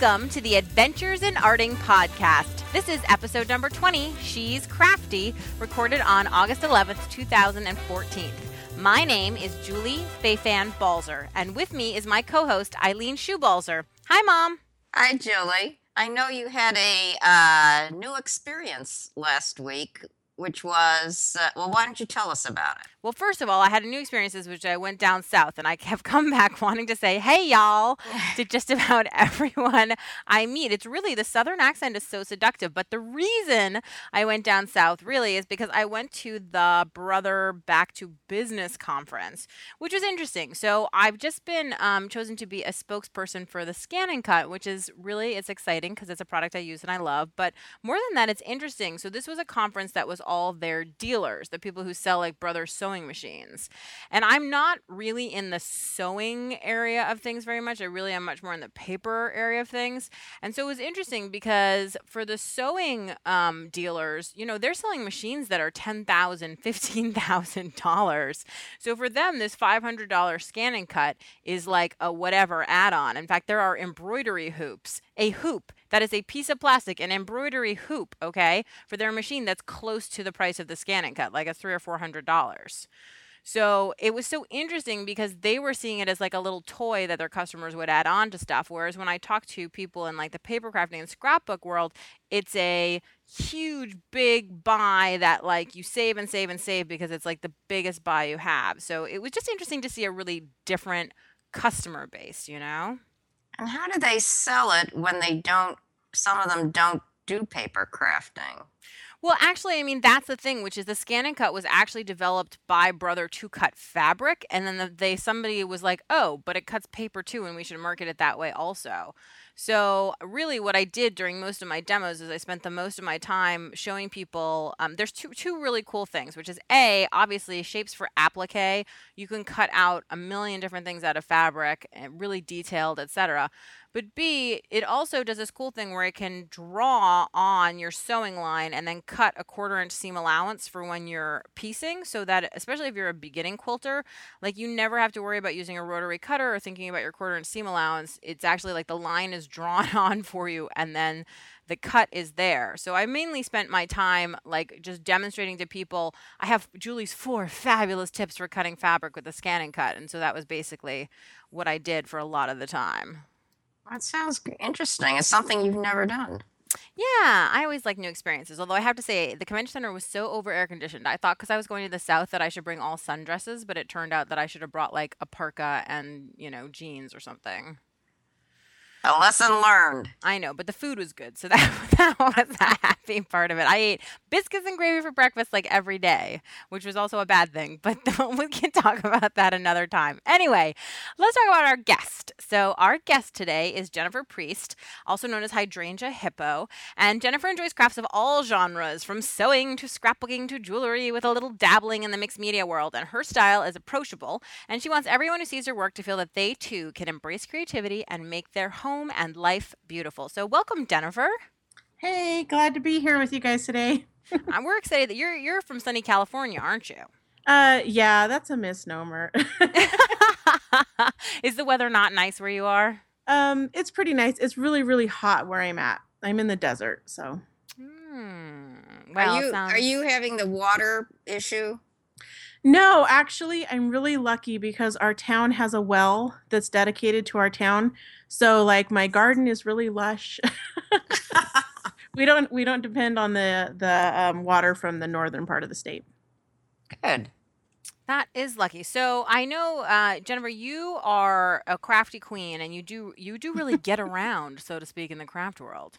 Welcome to the Adventures in Arting podcast. This is episode number 20, She's Crafty, recorded on August 11th, 2014. My name is Julie Fei-Fan Balzer, and with me is my co host, Eileen Schubalzer. Hi, Mom. Hi, Julie. I know you had a uh, new experience last week, which was, uh, well, why don't you tell us about it? Well, first of all, I had a new experiences, which I went down south, and I have come back wanting to say, "Hey, y'all," to just about everyone I meet. It's really the southern accent is so seductive. But the reason I went down south really is because I went to the Brother Back to Business conference, which was interesting. So I've just been um, chosen to be a spokesperson for the Scan and Cut, which is really it's exciting because it's a product I use and I love. But more than that, it's interesting. So this was a conference that was all their dealers, the people who sell like Brother sewing machines. And I'm not really in the sewing area of things very much. I really am much more in the paper area of things. And so it was interesting because for the sewing um, dealers, you know, they're selling machines that are $10,000, $15,000. So for them, this $500 scan and cut is like a whatever add on. In fact, there are embroidery hoops, a hoop that is a piece of plastic, an embroidery hoop, okay, for their machine that's close to the price of the scan and cut, like a three or four hundred dollars. So it was so interesting because they were seeing it as like a little toy that their customers would add on to stuff. Whereas when I talk to people in like the paper crafting and scrapbook world, it's a huge big buy that like you save and save and save because it's like the biggest buy you have. So it was just interesting to see a really different customer base, you know? And how do they sell it when they don't, some of them don't do paper crafting? Well, actually, I mean that's the thing, which is the scan and cut was actually developed by Brother to cut fabric, and then the, they somebody was like, "Oh, but it cuts paper too, and we should market it that way also." So, really, what I did during most of my demos is I spent the most of my time showing people. Um, there's two two really cool things, which is a obviously shapes for applique. You can cut out a million different things out of fabric, and really detailed, etc. But B, it also does this cool thing where it can draw on your sewing line and then cut a quarter inch seam allowance for when you're piecing so that especially if you're a beginning quilter, like you never have to worry about using a rotary cutter or thinking about your quarter inch seam allowance. It's actually like the line is drawn on for you and then the cut is there. So I mainly spent my time like just demonstrating to people. I have Julie's four fabulous tips for cutting fabric with a scan and cut. And so that was basically what I did for a lot of the time. That sounds interesting. It's something you've never done. Yeah, I always like new experiences. Although I have to say, the convention center was so over air conditioned. I thought because I was going to the south that I should bring all sundresses, but it turned out that I should have brought like a parka and you know jeans or something. A lesson learned. I know, but the food was good, so that that was a happy part of it. I ate biscuits and gravy for breakfast like every day, which was also a bad thing. But we can talk about that another time. Anyway, let's talk about our guest. So our guest today is Jennifer Priest, also known as Hydrangea Hippo, and Jennifer enjoys crafts of all genres, from sewing to scrapbooking to jewelry, with a little dabbling in the mixed media world. And her style is approachable, and she wants everyone who sees her work to feel that they too can embrace creativity and make their home home and life beautiful. So, welcome, Jennifer. Hey, glad to be here with you guys today. we're excited that you're you're from sunny California, aren't you? Uh, yeah, that's a misnomer. Is the weather not nice where you are? Um, it's pretty nice. It's really, really hot where I'm at. I'm in the desert, so. Hmm. Well, are you sounds... are you having the water issue? No, actually, I'm really lucky because our town has a well that's dedicated to our town. So like my garden is really lush. we don't we don't depend on the the um, water from the northern part of the state. Good. That is lucky. So I know, uh, Jennifer, you are a crafty queen, and you do you do really get around, so to speak, in the craft world.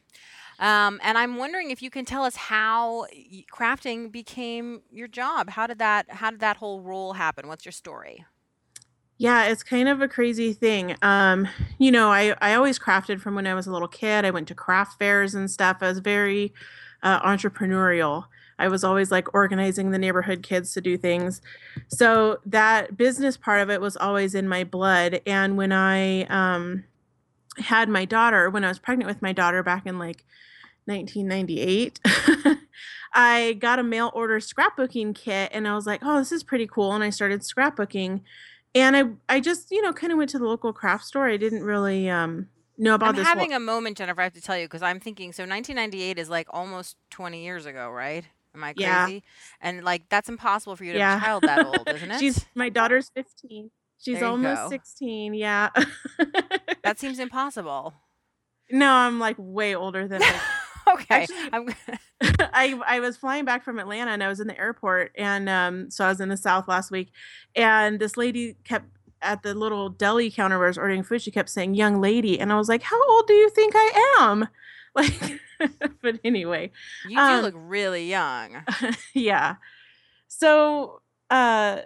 Um, and I'm wondering if you can tell us how crafting became your job. How did that how did that whole role happen? What's your story? Yeah, it's kind of a crazy thing. Um, you know, I, I always crafted from when I was a little kid. I went to craft fairs and stuff. I was very uh, entrepreneurial. I was always like organizing the neighborhood kids to do things. So that business part of it was always in my blood. And when I um, had my daughter, when I was pregnant with my daughter back in like 1998, I got a mail order scrapbooking kit and I was like, oh, this is pretty cool. And I started scrapbooking and I I just you know kind of went to the local craft store. I didn't really um know about this. I'm having whole- a moment, Jennifer. I have to tell you because I'm thinking. So 1998 is like almost 20 years ago, right? Am I crazy? Yeah. And like that's impossible for you to Yeah. have a child that old, isn't it? She's my daughter's 15. She's almost go. 16. Yeah. That seems impossible. no, I'm like way older than like okay. Actually- I I was flying back from Atlanta and I was in the airport and um so I was in the South last week and this lady kept at the little deli counter where I was ordering food she kept saying young lady and I was like how old do you think I am like but anyway you do Um, look really young. yeah so uh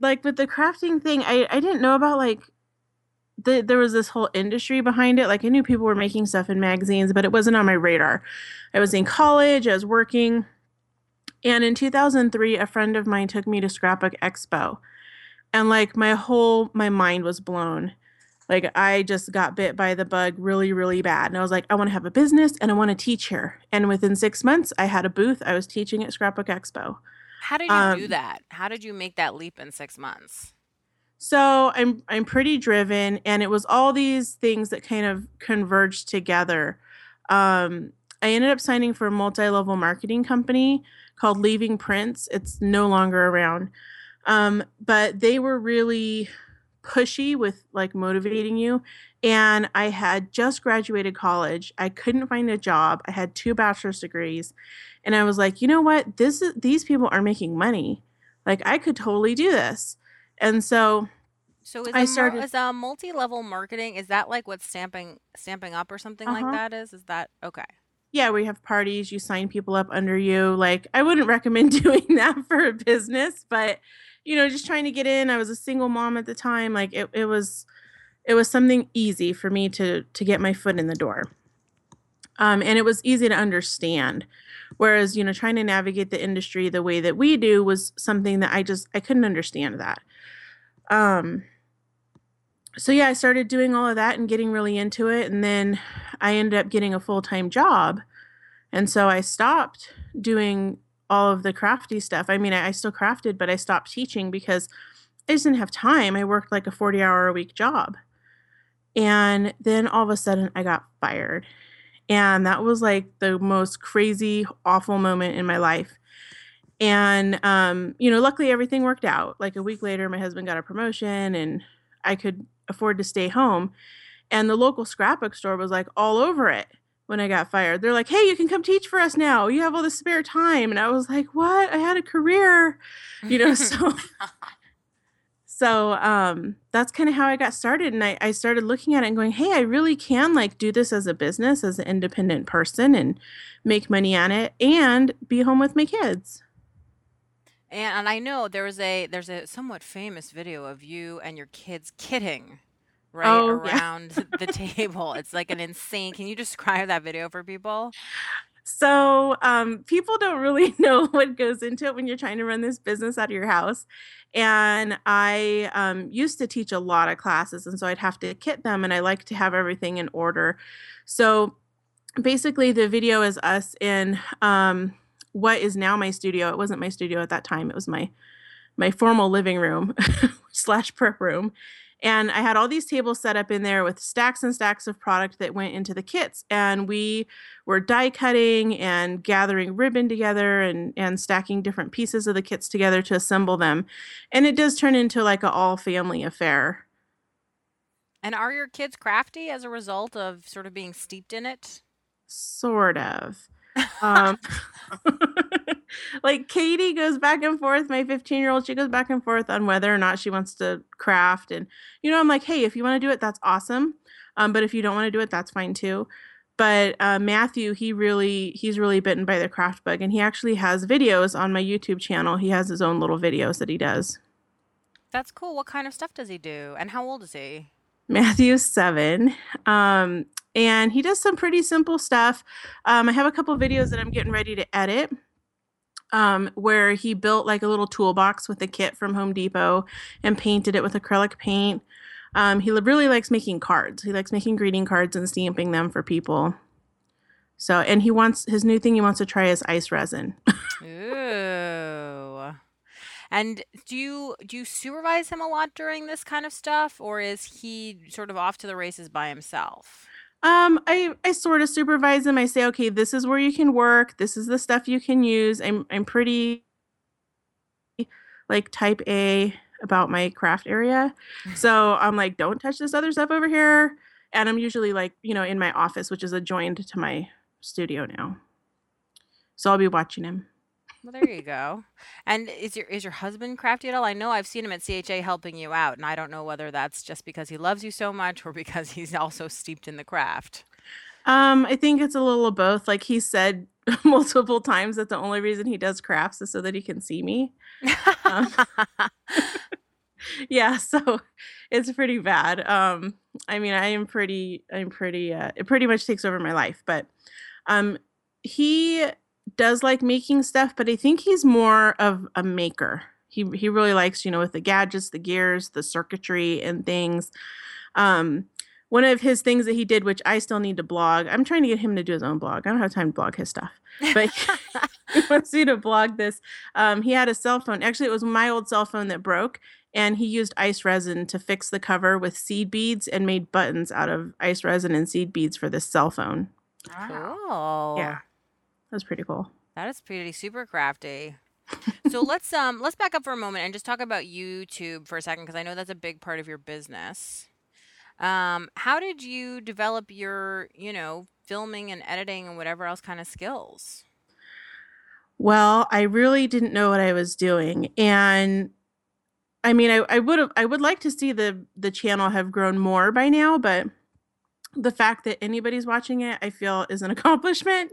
like with the crafting thing I I didn't know about like the, there was this whole industry behind it. Like I knew people were making stuff in magazines but it wasn't on my radar. I was in college I was working. And in 2003 a friend of mine took me to Scrapbook Expo. And like my whole my mind was blown. Like I just got bit by the bug really really bad. And I was like I want to have a business and I want to teach here. And within 6 months I had a booth. I was teaching at Scrapbook Expo. How did you do um, that? How did you make that leap in six months? So I'm I'm pretty driven, and it was all these things that kind of converged together. Um, I ended up signing for a multi-level marketing company called Leaving Prints. It's no longer around, um, but they were really pushy with like motivating you. And I had just graduated college. I couldn't find a job. I had two bachelor's degrees, and I was like, you know what? This is these people are making money. Like I could totally do this. And so So is I a, started- is a multi-level marketing is that like what stamping Stampin' Up or something like Uh-huh. that is? Is that okay? yeah, we have parties, you sign people up under you. Like, I wouldn't recommend doing that for a business, but you know, just trying to get in. I was a single mom at the time. Like it, it was it was something easy for me to to get my foot in the door. Um, and it was easy to understand. Whereas, you know, trying to navigate the industry the way that we do was something that I just I couldn't understand that. Um so yeah, I started doing all of that and getting really into it. And then I ended up getting a full time job. And so I stopped doing all of the crafty stuff. I mean, I, I still crafted, but I stopped teaching because I just didn't have time. I worked like a 40 hour a week job. And then all of a sudden I got fired. And that was like the most crazy, awful moment in my life. And, um, you know, luckily everything worked out. Like a week later, my husband got a promotion and I could afford to stay home. And the local scrapbook store was like all over it when I got fired. They're like, hey, you can come teach for us now. You have all this spare time. And I was like, what? I had a career, you know, so. So um, that's kind of how I got started, and I, I started looking at it and going, "Hey, I really can like do this as a business, as an independent person, and make money on it, and be home with my kids." And, and I know there was a there's a somewhat famous video of you and your kids kidding right Oh, yeah. around the table. It's like an insane. Can you describe that video for people? So um, people don't really know what goes into it when you're trying to run this business out of your house. And I um, used to teach a lot of classes, and so I'd have to kit them, and I like to have everything in order. So basically, the video is us in um, what is now my studio. It wasn't my studio at that time; it was my my formal living room slash prep room. And I had all these tables set up in there with stacks and stacks of product that went into the kits. And we were die cutting and gathering ribbon together and, and stacking different pieces of the kits together to assemble them. And it does turn into like an all family affair. And are your kids crafty as a result of sort of being steeped in it? Sort of. Um, like Katie goes back and forth, my 15 year old, she goes back and forth on whether or not she wants to craft. And, you know, I'm like, hey, if you want to do it, that's awesome. Um, but if you don't want to do it, that's fine too. But uh, Matthew, he really, he's really bitten by the craft bug. And he actually has videos on my YouTube channel. He has his own little videos that he does. That's cool. What kind of stuff does he do? And how old is he? Matthew's seven. Um, and he does some pretty simple stuff. Um, I have a couple videos that I'm getting ready to edit. Um, where he built like a little toolbox with a kit from Home Depot and painted it with acrylic paint. Um, he really likes making cards. He likes making greeting cards and stamping them for people. So, and he wants his new thing he wants to try is ice resin. Ooh. And do you do you supervise him a lot during this kind of stuff, or is he sort of off to the races by himself? Um, I I sort of supervise him. I say, okay, this is where you can work. This is the stuff you can use. I'm I'm pretty like type A about my craft area. So I'm like, don't touch this other stuff over here. And I'm usually like, you know, in my office, which is adjoined to my studio now. So I'll be watching him. Well, there you go. And is your is your husband crafty at all? I know I've seen him at CHA helping you out, and I don't know whether that's just because he loves you so much or because he's also steeped in the craft. Um, I think it's a little of both. Like he said multiple times that the only reason he does crafts is so that he can see me. Um, yeah, so it's pretty bad. Um, I mean, I am pretty, I'm pretty, uh, it pretty much takes over my life, but um, he does like making stuff, but I think he's more of a maker. He he really likes, you know, with the gadgets, the gears, the circuitry and things. Um, one of his things that he did, which I still need to blog. I'm trying to get him to do his own blog. I don't have time to blog his stuff, but he wants me to blog this. Um, he had a cell phone. Actually, it was my old cell phone that broke, and he used ice resin to fix the cover with seed beads and made buttons out of ice resin and seed beads for this cell phone. Cool. Yeah, that was pretty cool. That is pretty super crafty. so let's um let's back up for a moment and just talk about YouTube for a second because I know that's a big part of your business. Um, how did you develop your, you know, filming and editing and whatever else kind of skills? Well, I really didn't know what I was doing, and I mean, I, I would have, I would like to see the the channel have grown more by now, but the fact that anybody's watching it, I feel, is an accomplishment.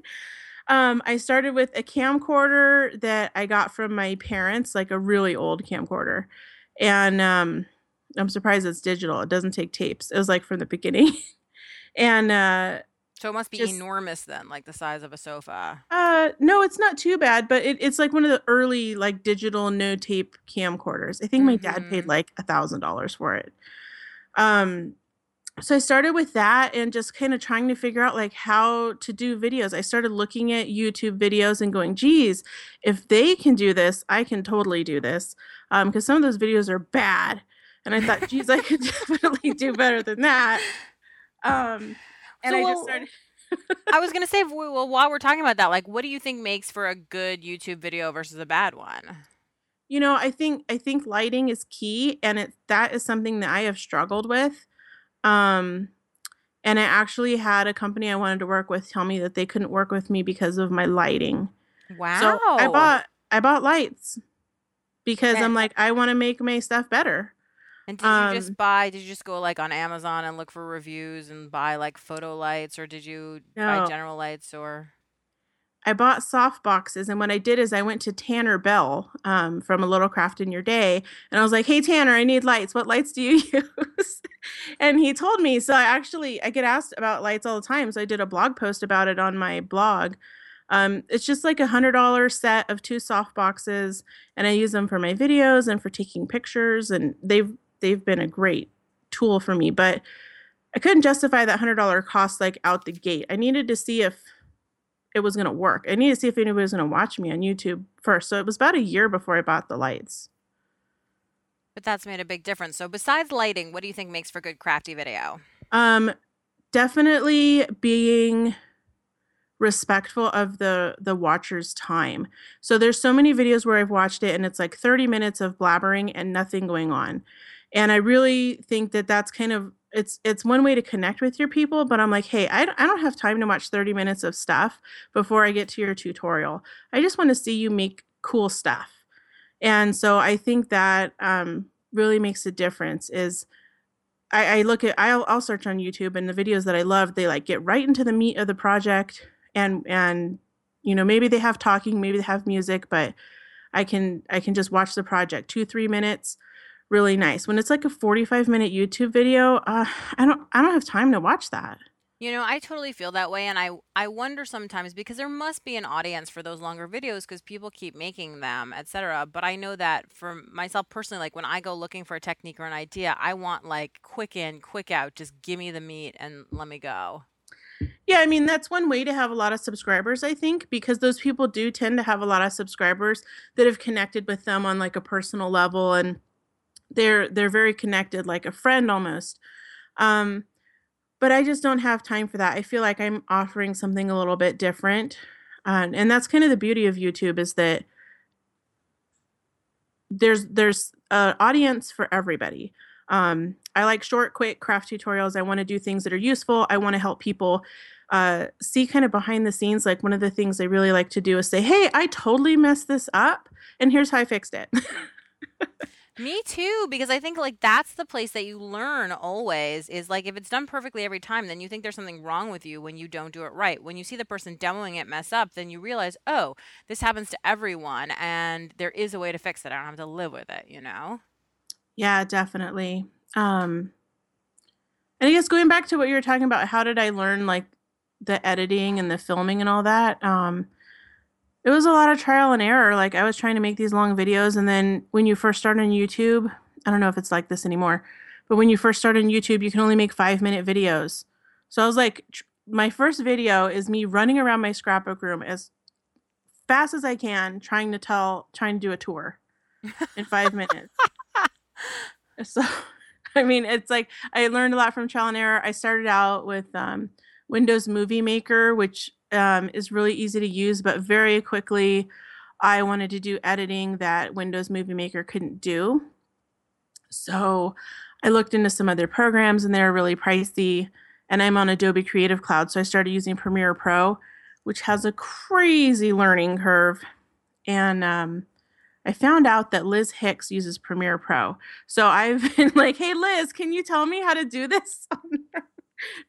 Um, I started with a camcorder that I got from my parents, like a really old camcorder, and um, I'm surprised it's digital. It doesn't take tapes. It was like from the beginning, and uh, So it must be just enormous then, like the size of a sofa. uh, no, it's not too bad, but it, it's like one of the early like digital no tape camcorders. I think my dad paid Mm-hmm. like a thousand dollars for it. Um, so I started with that and just kind of trying to figure out like how to do videos. I started looking at YouTube videos and going, geez, if they can do this, I can totally do this. Um, because some of those videos are bad. And I thought, geez, I could definitely do better than that. Um, and So I just started I was gonna say, well, while we're talking about that, like, what do you think makes for a good YouTube video versus a bad one? You know, I think I think lighting is key and it that is something that I have struggled with. Um and I actually had a company I wanted to work with tell me that they couldn't work with me because of my lighting. Wow. So I bought I bought lights because I'm like I want to make my stuff better. and did you Um just buy? Did you just go like on Amazon and look for reviews and buy like photo lights, or did you buy general lights? Or I bought soft boxes, and what I did is I went to Tanner Bell um, from A Little Craft in Your Day, and I was like, "Hey Tanner, I need lights. What lights do you use?" and he told me. So I actually I get asked about lights all the time. So I did a blog post about it on my blog. Um, it's just like a hundred dollar set of two soft boxes, and I use them for my videos and for taking pictures, and they've they've been a great tool for me. But I couldn't justify that hundred dollar cost like out the gate. I needed to see if it was going to work. I needed to see if anybody was going to watch me on YouTube first. So it was about a year before I bought the lights. but that's made a big difference. So besides lighting, what do you think makes for good crafty video? Um, definitely being respectful of the the watcher's time. So there's so many videos where I've watched it and it's like 30 minutes of blabbering and nothing going on. And I really think that that's kind of it's it's one way to connect with your people, but I'm like, "Hey, I I don't have time to watch 30 minutes of stuff before I get to your tutorial. I just want to see you make cool stuff." And so I think that um really makes a difference is I, I look at I'll, I'll search on YouTube and the videos that I love they like get right into the meat of the project and and you know maybe they have talking maybe they have music but I can I can just watch the project two three minutes really nice when it's like a 45 minute YouTube video uh, I don't I don't have time to watch that You know, I totally feel that way, and I I wonder sometimes because there must be an audience for those longer videos because people keep making them, etc. But I know that for myself personally, like when I go looking for a technique or an idea, I want like quick in, quick out. Just give me the meat and let me go. Yeah, I mean that's one way to have a lot of subscribers, I think, because those people do tend to have a lot of subscribers that have connected with them on like a personal level and they're they're very connected like a friend almost. Um but I just don't have time for that. I feel like I'm offering something a little bit different. And that's kind of the beauty of YouTube is that there's there's an audience for everybody. Um, I like short, quick craft tutorials. I want to do things that are useful. I want to help people uh, see kind of behind the scenes. Like one of the things I really like to do is say, "Hey, I totally messed this up, and here's how I fixed it." Me too, because I think like that's the place that you learn always is like if it's done perfectly every time, then you think there's something wrong with you when you don't do it right. When you see the person demoing it mess up, then you realize, oh, this happens to everyone and there is a way to fix it. I don't have to live with it, you know? Yeah, definitely. Um, and I guess going back to what you were talking about, how did I learn like the editing and the filming and all that? Um, it was a lot of trial and error. Like I was trying to make these long videos, and then when you first start on YouTube, I don't know if it's like this anymore, but when you first start on YouTube, you can only make five minute videos. So I was like, my first video is me running around my scrapbook room as fast as I can, trying to tell, trying to do a tour in five minutes. So, I mean, it's like I learned a lot from trial and error. I started out with um, Windows Movie Maker, which um, is really easy to use, but very quickly I wanted to do editing that Windows Movie Maker couldn't do. So I looked into some other programs and they're really pricey. And I'm on Adobe Creative Cloud. So I started using Premiere Pro, which has a crazy learning curve. And um, I found out that Liz Hicks uses Premiere Pro. So I've been like, hey, Liz, can you tell me how to do this?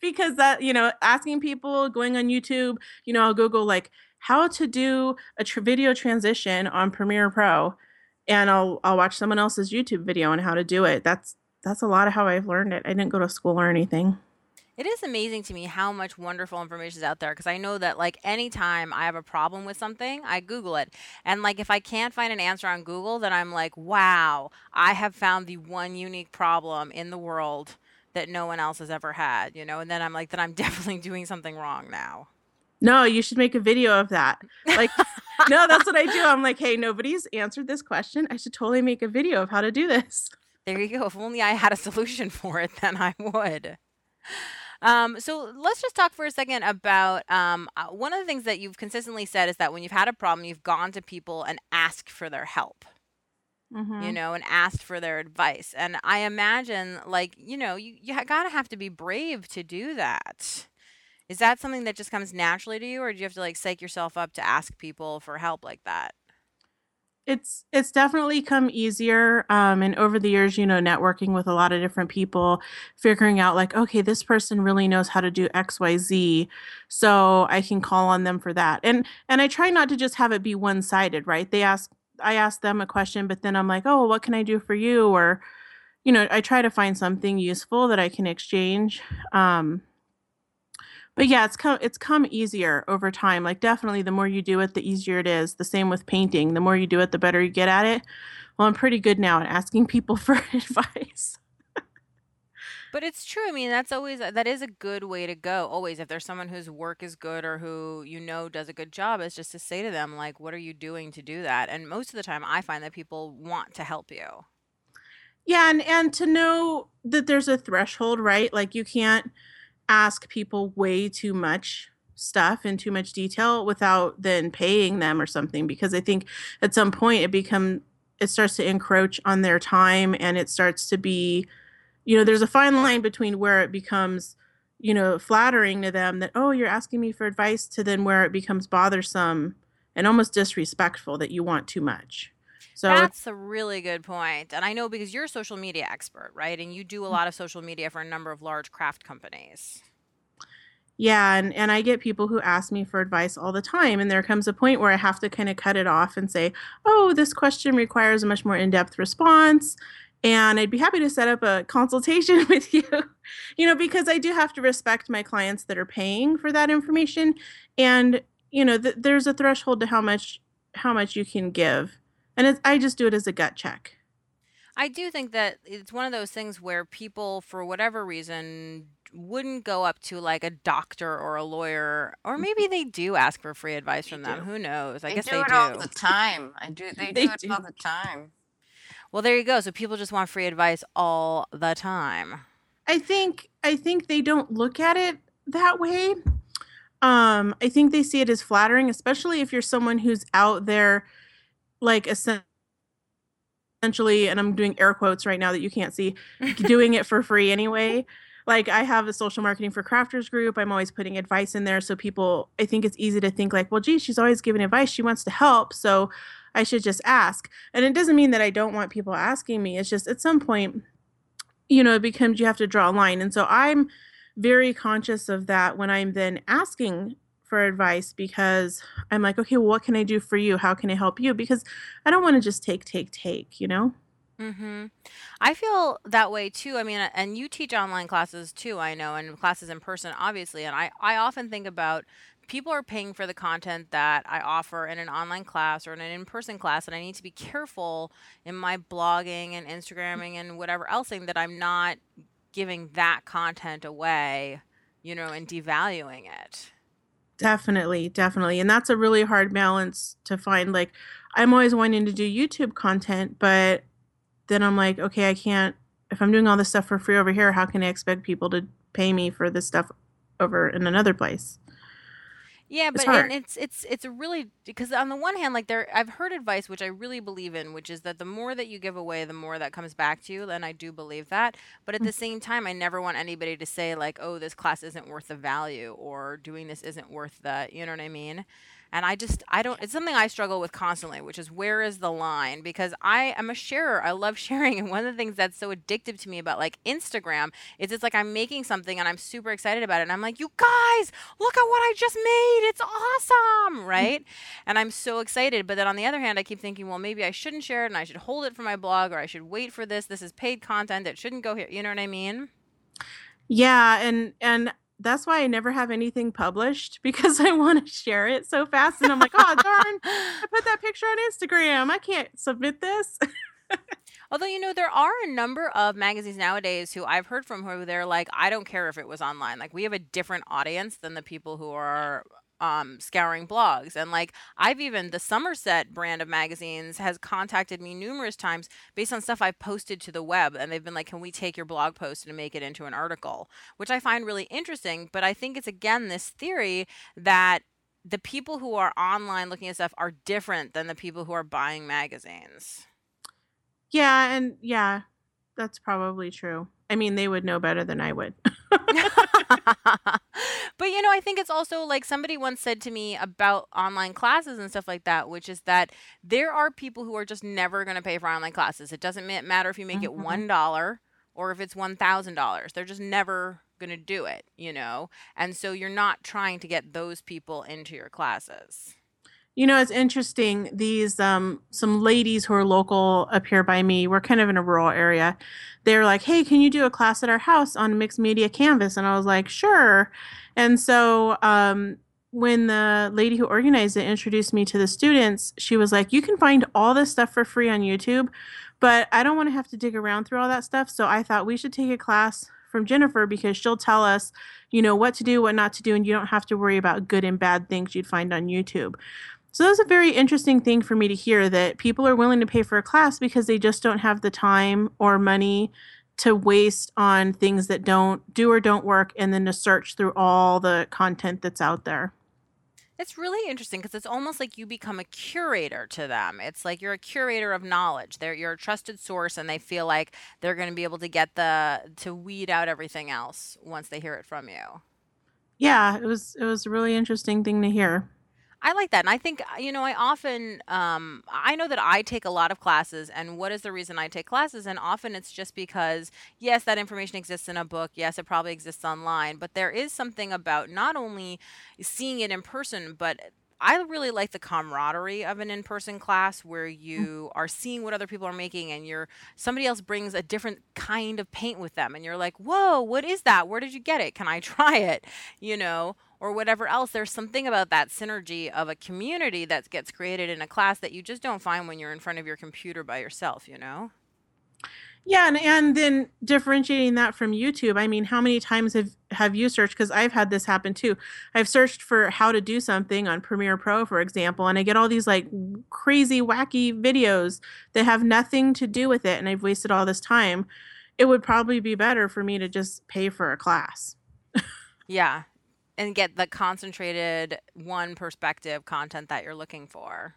because that you know asking people going on youtube you know i'll google like how to do a tr- video transition on premiere pro and i'll i'll watch someone else's youtube video on how to do it. That's that's a lot of how i've learned it. I didn't go to school or anything. It is amazing to me how much wonderful information is out there because I know that like anytime I have a problem with something, I Google it. And like if I can't find an answer on Google, then I'm like, wow, I have found the one unique problem in the world that no one else has ever had, you know? And then I'm like, then I'm definitely doing something wrong now. No, you should make a video of that. Like, no, that's what I do. I'm like, hey, nobody's answered this question. I should totally make a video of how to do this. There you go. If only I had a solution for it, then I would. Um, so let's just talk for a second about um, uh, one of the things that you've consistently said is that when you've had a problem, you've gone to people and asked for their help mm-hmm. you know, and asked for their advice. And I imagine, like, you know, you, you gotta have to be brave to do that. Is that something that just comes naturally to you, or do you have to like psych yourself up to ask people for help like that? It's it's definitely come easier, um, and over the years, you know, networking with a lot of different people, figuring out like, okay, this person really knows how to do X, Y, Z, so I can call on them for that. And and I try not to just have it be one sided, right? They ask I ask them a question, but then I'm like, oh, what can I do for you? Or, you know, I try to find something useful that I can exchange. Um, but yeah, it's come it's come easier over time. Like definitely, the more you do it, the easier it is. The same with painting. The more you do it, the better you get at it. Well, I'm pretty good now at asking people for advice. But it's true. I mean, that's always that is a good way to go. Always, if there's someone whose work is good or who you know does a good job, is just to say to them like, "What are you doing to do that?" And most of the time, I find that people want to help you. Yeah, and and to know that there's a threshold, right? Like you can't ask people way too much stuff in too much detail without then paying them or something because I think at some point it become it starts to encroach on their time and it starts to be you know there's a fine line between where it becomes you know flattering to them that oh you're asking me for advice to then where it becomes bothersome and almost disrespectful that you want too much so that's a really good point and i know because you're a social media expert right and you do a mm. lot of social media for a number of large craft companies yeah and, and i get people who ask me for advice all the time and there comes a point where i have to kind of cut it off and say oh this question requires a much more in-depth response and I'd be happy to set up a consultation with you, you know, because I do have to respect my clients that are paying for that information, and you know, th- there's a threshold to how much how much you can give, and I just do it as a gut check. I do think that it's one of those things where people, for whatever reason, wouldn't go up to like a doctor or a lawyer, or mm-hmm. maybe they do ask for free advice They from them. do. Who knows? I guess They guess do they it all the time. I do. They They do it do. all the time. Well, there you go. So people just want free advice all the time. I think I think they don't look at it that way. Um, I think they see it as flattering, especially if you're someone who's out there, like essentially, and I'm doing air quotes right now that you can't see, doing it for free anyway. Like I have a social marketing for crafters group. I'm always putting advice in there, so people. I think it's easy to think like, well, gee, she's always giving advice. She wants to help, so I should just ask. And it doesn't mean that I don't want people asking me. It's just at some point you know, it becomes you have to draw a line. And so I'm very conscious of that when I'm then asking for advice because I'm like, okay, well, what can I do for you? How can I help you? Because I don't want to just take, take, take, you know? hmm I feel that way too. I mean, and you teach online classes too, I know, and classes in person, obviously. And I, I often think about people are paying for the content that I offer in an online class or in an in person class, and I need to be careful in my blogging and Instagramming and whatever else thing that I'm not giving that content away, you know, and devaluing it. Definitely, definitely. And that's a really hard balance to find. Like, I'm always wanting to do YouTube content, but then I'm like, okay, I can't, if I'm doing all this stuff for free over here, how can I expect people to pay me for this stuff over in another place? Yeah, It's but and it's it's it's a really because on the one hand, like there, I've heard advice which I really believe in, which is that the more that you give away, the more that comes back to you, and I do believe that. But at the mm-hmm. same time, I never want anybody to say like, "Oh, this class isn't worth the value," or "Doing this isn't worth the," you know what I mean? And I just I don't. It's something I struggle with constantly, which is where is the line? Because I am a sharer. I love sharing, and one of the things that's so addictive to me about like Instagram is it's like I'm making something and I'm super excited about it, and I'm like, "You guys, look at what I just made. It's awesome, right? And I'm so excited. But then on the other hand, I keep thinking, well, maybe I shouldn't share it and I should hold it for my blog or I should wait for this. This is paid content. It shouldn't go here. You know what I mean? Yeah, and and that's why I never have anything published because I want to share it so fast and I'm like, "Oh, darn, I put that picture on Instagram. I can't submit this." Although, you know, there are a number of magazines nowadays who I've heard from who they're like, I don't care if it was online. Like, we have a different audience than the people who are um, scouring blogs. And like, I've even, the Somerset brand of magazines has contacted me numerous times based on stuff I've posted to the web. And they've been like, can we take your blog post and make it into an article? Which I find really interesting. But I think it's again this theory that the people who are online looking at stuff are different than the people who are buying magazines. Yeah, and yeah, that's probably true. I mean, they would know better than I would. but you know, I think it's also like somebody once said to me about online classes and stuff like that, which is that there are people who are just never going to pay for online classes. It doesn't matter if you make it Mhm. $1 or if it's $1,000. They're just never going to do it, you know? And so you're not trying to get those people into your classes. You know, it's interesting. These um some ladies who are local up here by me, we're kind of in a rural area. They're like, "Hey, can you do a class at our house on mixed media canvas?" And I was like, "Sure." And so um when the lady who organized it introduced me to the students, she was like, "You can find all this stuff for free on YouTube, but I don't want to have to dig around through all that stuff." So I thought we should take a class from Jennifer because she'll tell us, you know, what to do, what not to do, and you don't have to worry about good and bad things you'd find on YouTube. So that was a very interesting thing for me to hear that people are willing to pay for a class because they just don't have the time or money to waste on things that don't do or don't work and then to search through all the content that's out there. It's really interesting because it's almost like you become a curator to them. It's like you're a curator of knowledge. They're you're a trusted source and they feel like they're going to be able to get the to weed out everything else once they hear it from you. Yeah, it was it was a really interesting thing to hear. I like that. And I think, uh, you know, I often, um, I know that I take a lot of classes. And what is the reason I take classes? And often it's just because, yes, that information exists in a book. Yes, it probably exists online. But there is something about not only seeing it in person, but I really like the camaraderie of an in-person class where you are seeing what other people are making and you're somebody else brings a different kind of paint with them and you're like, "Whoa, what is that? Where did you get it? Can I try it?" You know, or whatever else. There's something about that synergy of a community that gets created in a class that you just don't find when you're in front of your computer by yourself, you know? Yeah, and, and then differentiating that from YouTube. I mean, how many times have have you searched? Because I've had this happen too. I've searched for how to do something on Premiere Pro, for example, and I get all these like crazy, wacky videos that have nothing to do with it, and I've wasted all this time. It would probably be better for me to just pay for a class. Yeah. And get the concentrated one perspective content that you're looking for.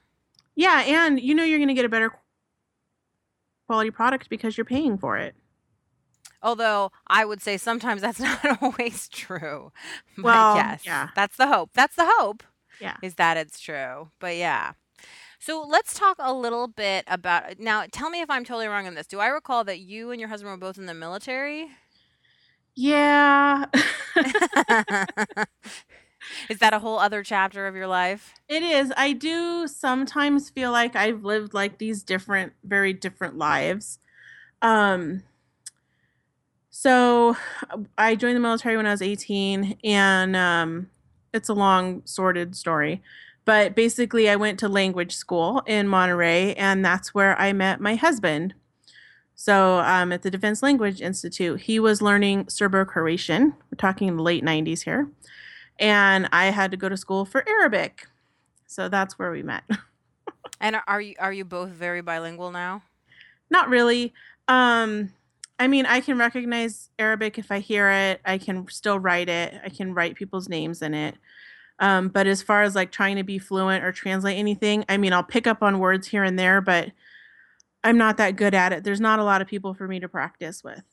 Yeah, and you know you're going to get a better quality product because you're paying for it. Although I would say sometimes that's not always true. But Well, yes, yeah. that's the hope. That's the hope Yeah. is that it's true. But yeah. So let's talk a little bit about now. Tell me if I'm totally wrong on this. Do I recall that you and your husband were both in the military? Yeah. is that a whole other chapter of your life? It is. I do sometimes feel like I've lived like these different, very different lives. Um, so I joined the military when I was 18, and um, it's a long, sordid story. But basically, I went to language school in Monterey, and that's where I met my husband. So um, at the Defense Language Institute, he was learning Serbo Croatian. We're talking in the late 90s here. And I had to go to school for Arabic. So that's where we met. And are- are you are you both very bilingual now? Not really. Um, I mean, I can recognize Arabic if I hear it. I can still write it. I can write people's names in it. Um, but as far as like trying to be fluent or translate anything, I mean, I'll pick up on words here and there, but I'm not that good at it. There's not a lot of people for me to practice with.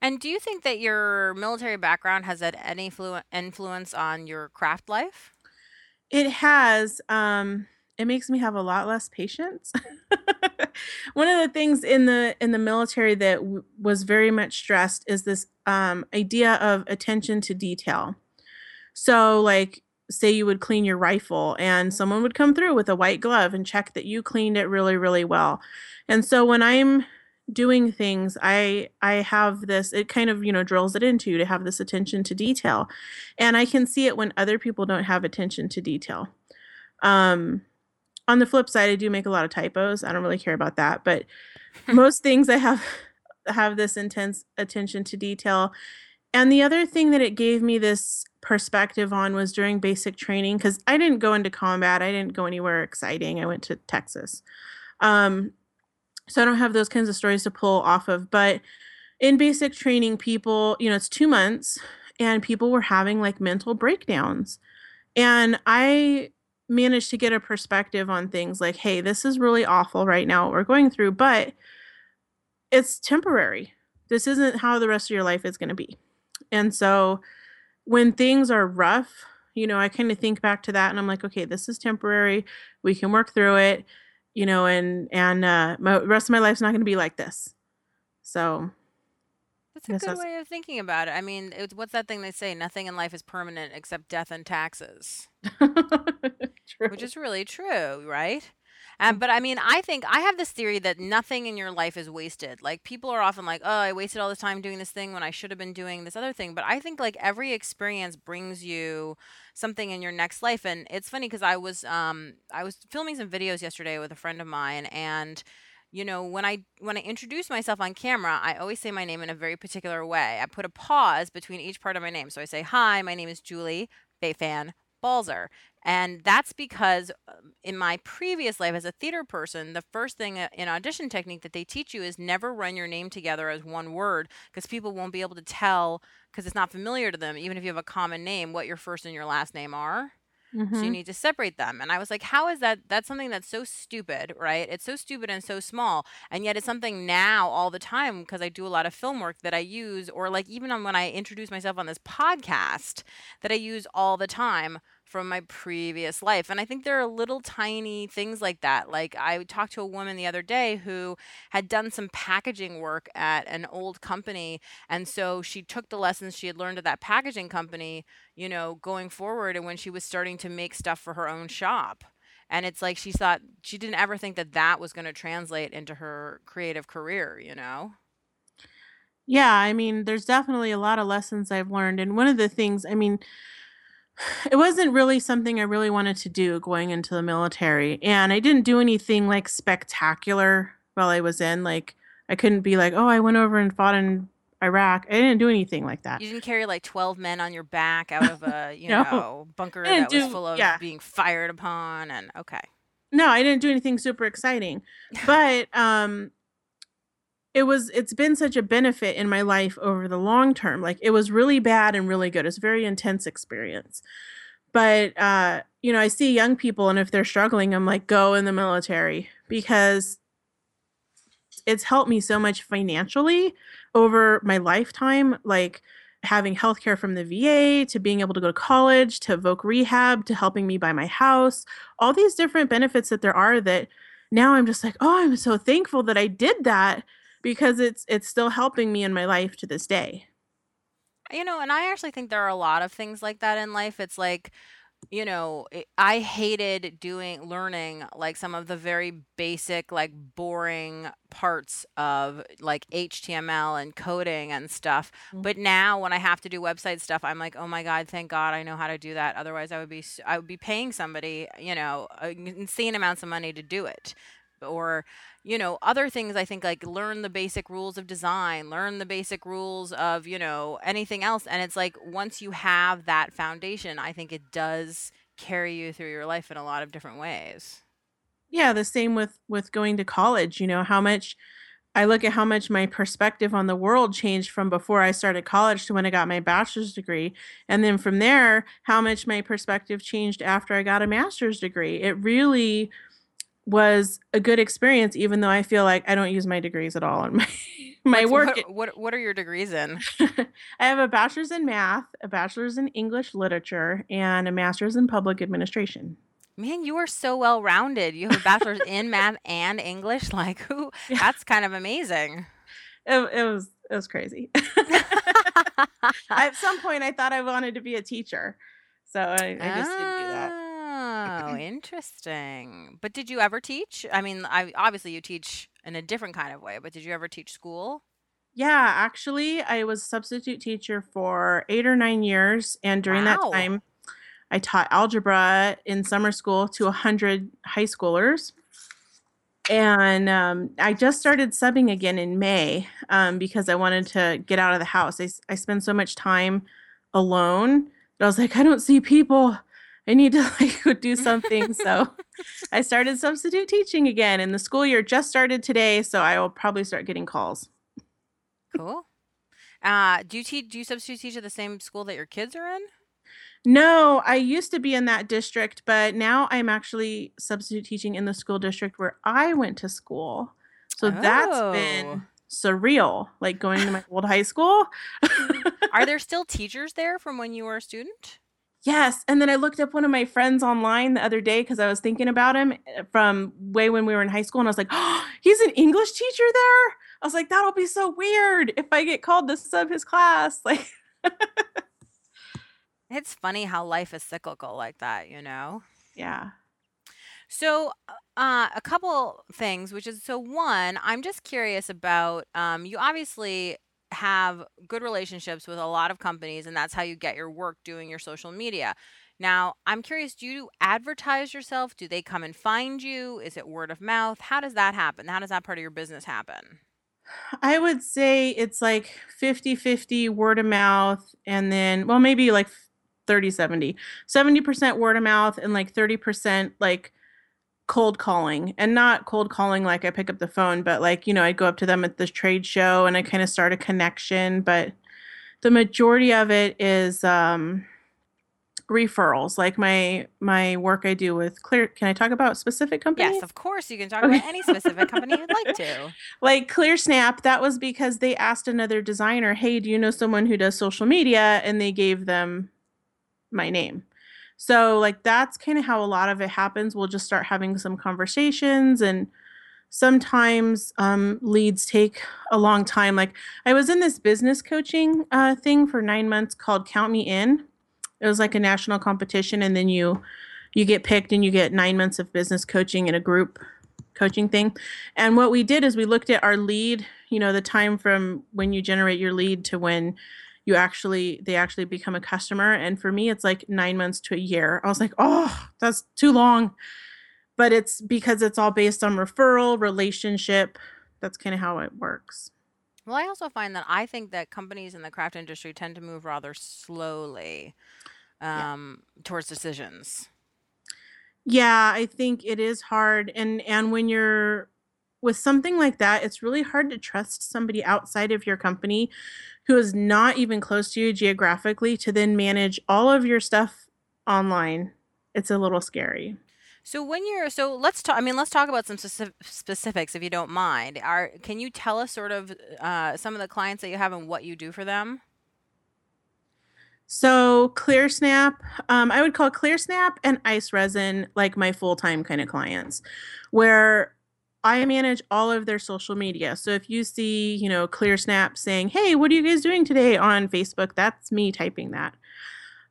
And do you think that your military background has had any flu- influence on your craft life? It has. Um, it makes me have a lot less patience. One of the things in the in the military that w- was very much stressed is this um, idea of attention to detail. So, like, say you would clean your rifle, and someone would come through with a white glove and check that you cleaned it really, really well. And so, when I'm doing things, I I have this. It kind of you know drills it into you to have this attention to detail, and I can see it when other people don't have attention to detail. Um, on the flip side, I do make a lot of typos. I don't really care about that, but most things I have have this intense attention to detail. And the other thing that it gave me this perspective on was during basic training because I didn't go into combat. I didn't go anywhere exciting. I went to Texas. Um, so I don't have those kinds of stories to pull off of. But in basic training, people, you know, it's two months and people were having like mental breakdowns. And I managed to get a perspective on things like, hey, this is really awful right now, what we're going through, but it's temporary. This isn't how the rest of your life is going to be. And so when things are rough, you know, I kind of think back to that and I'm like, okay, this is temporary. We can work through it, you know, and and uh my rest of my life's not going to be like this. So, That's a good way of thinking about it. I mean, it's, what's that thing they say? Nothing in life is permanent except death and taxes, True. which is really true, right? Um, but I mean, I think I have this theory that nothing in your life is wasted. Like people are often like, "Oh, I wasted all this time doing this thing when I should have been doing this other thing." But I think like every experience brings you something in your next life. And it's funny because I was um I was filming some videos yesterday with a friend of mine, and you know when I when I introduce myself on camera, I always say my name in a very particular way. I put a pause between each part of my name, so I say, "Hi, my name is Julie Fei-Fan Balzer." And that's because um, in my previous life as a theater person, the first thing uh, in audition technique that they teach you is never run your name together as one word because people won't be able to tell because it's not familiar to them, even if you have a common name, what your first and your last name are. So you Mhm. need to separate them. And I was like, how is that? That's something that's so stupid, right? It's so stupid and so small. And yet it's something now all the time because I do a lot of film work that I use, or like even on when I introduce myself on this podcast that I use all the time from my previous life. And I think there are little tiny things like that. Like I talked to a woman the other day who had done some packaging work at an old company. And so she took the lessons she had learned at that packaging company you know, going forward and when she was starting to make stuff for her own shop. And it's like she thought she didn't ever think that that was going to translate into her creative career, you know? Yeah, I mean, there's definitely a lot of lessons I've learned. And one of the things, I mean, it wasn't really something I really wanted to do going into the military. And I didn't do anything like spectacular while I was in. Like, I couldn't be like, oh, I went over and fought in Iraq. I didn't do anything like that. You didn't carry like 12 men on your back out of a, you No. know, bunker that was full of yeah. being fired upon and okay. no i didn't do anything super exciting but um it was it's been such a benefit in my life over the long term like it was really bad and really good it's a very intense experience. But uh you know i see young people and if they're struggling i'm like go in the military because it's helped me so much financially over my lifetime like having healthcare from the VA to being able to go to college to Voc Rehab to helping me buy my house all these different benefits that there are that now I'm just like, oh, I'm so thankful that I did that because it's it's still helping me in my life to this day. You know, and I actually think there are a lot of things like that in life. It's like, you know, I hated doing learning like some of the very basic, like boring parts of like HTML and coding and stuff. Mm. But now when I have to do website stuff, I'm like, oh my God, thank God I know how to do that. Otherwise, I would be I would be paying somebody, you know, insane amounts of money to do it. Or you know other things i think like learn the basic rules of design learn the basic rules of you know anything else and it's like once you have that foundation i think it does carry you through your life in a lot of different ways Yeah, the same with with going to college, you know, how much I look at how much my perspective on the world changed from before I started college to when I got my bachelor's degree. And then from there, how much my perspective changed after I got a master's degree. It really was a good experience, even though I feel like I don't use my degrees at all in my my What's- work. what, what what are your degrees in I have a bachelor's in math, a bachelor's in English literature, and a master's in public administration. man you are so well rounded you have a bachelor's in math and english like who Yeah. that's kind of amazing It, it was it was crazy. At some point, I thought I wanted to be a teacher, so I, I just didn't do that. Ah. Oh, interesting. But did you ever teach? I mean, I obviously you teach in a different kind of way, but did you ever teach school? Yeah, actually, I was substitute teacher for eight or nine years, and during Wow. that time, I taught algebra in summer school to a hundred high schoolers. And um, I just started subbing again in May um, because I wanted to get out of the house. I, I spend so much time alone that I was like, I don't see people. I need to like go do something. so I started substitute teaching again, and the school year just started today. So I will probably start getting calls. Cool. Uh, do you teach? Do you substitute teach at the same school that your kids are in? No, I used to be in that district, but now I'm actually substitute teaching in the school district where I went to school. So that's been surreal, like going to my old high school. Are there still teachers there from when you were a student? Yes. And then I looked up one of my friends online the other day because I was thinking about him eh, from way when we were in high school. And I was like, oh, he's an English teacher there. I was like, that'll be so weird if I get called to sub of his class. Like, It's funny how life is cyclical like that, you know. yeah. So, uh, a couple things, which is so one, I'm just curious about. Um, you obviously have good relationships with a lot of companies, and that's how you get your work doing your social media. Now, I'm curious, do you advertise yourself? Do they come and find you? Is it word of mouth? How does that happen? How does that part of your business happen? I would say it's like 50 50 word of mouth, and then, well, maybe like 30 70. 70% word of mouth, and like 30% like cold calling. And not cold calling like I pick up the phone, but like, you know, I'd go up to them at the trade show and I kind of start a connection. But the majority of it is, um, referrals like my my work i do with clear can i talk about specific companies Yes, of course, you can talk Okay. about any specific company you'd like to. like ClearSnap, that was because they asked another designer, "Hey, do you know someone who does social media?" and they gave them my name. So, like that's kind of how a lot of it happens. We'll just start having some conversations and sometimes um, leads take a long time. Like I was in this business coaching uh, thing for nine months called Count Me In. It was like a national competition, and then you you get picked and you get nine months of business coaching in a group coaching thing. And what we did is we looked at our lead, you know, the time from when you generate your lead to when you actually they actually become a customer. And for me, it's like nine months to a year. I was like, oh, that's too long. But it's because it's all based on referral, relationship, that's kind of how it works. Well, I also find that I think that companies in the craft industry tend to move rather slowly Yeah. um, towards decisions. Yeah, I think it is hard and and when you're with something like that, it's really hard to trust somebody outside of your company who is not even close to you geographically to then manage all of your stuff online. It's a little scary. So when you're so let's talk. I mean, let's talk about some specif- specifics if you don't mind. Are can you tell us sort of uh, some of the clients that you have and what you do for them? So ClearSnap, um, I would call ClearSnap and Ice Resin like my full time kind of clients, where I manage all of their social media. So if you see, you know, ClearSnap saying, "Hey, what are you guys doing today?" on Facebook, that's me typing that.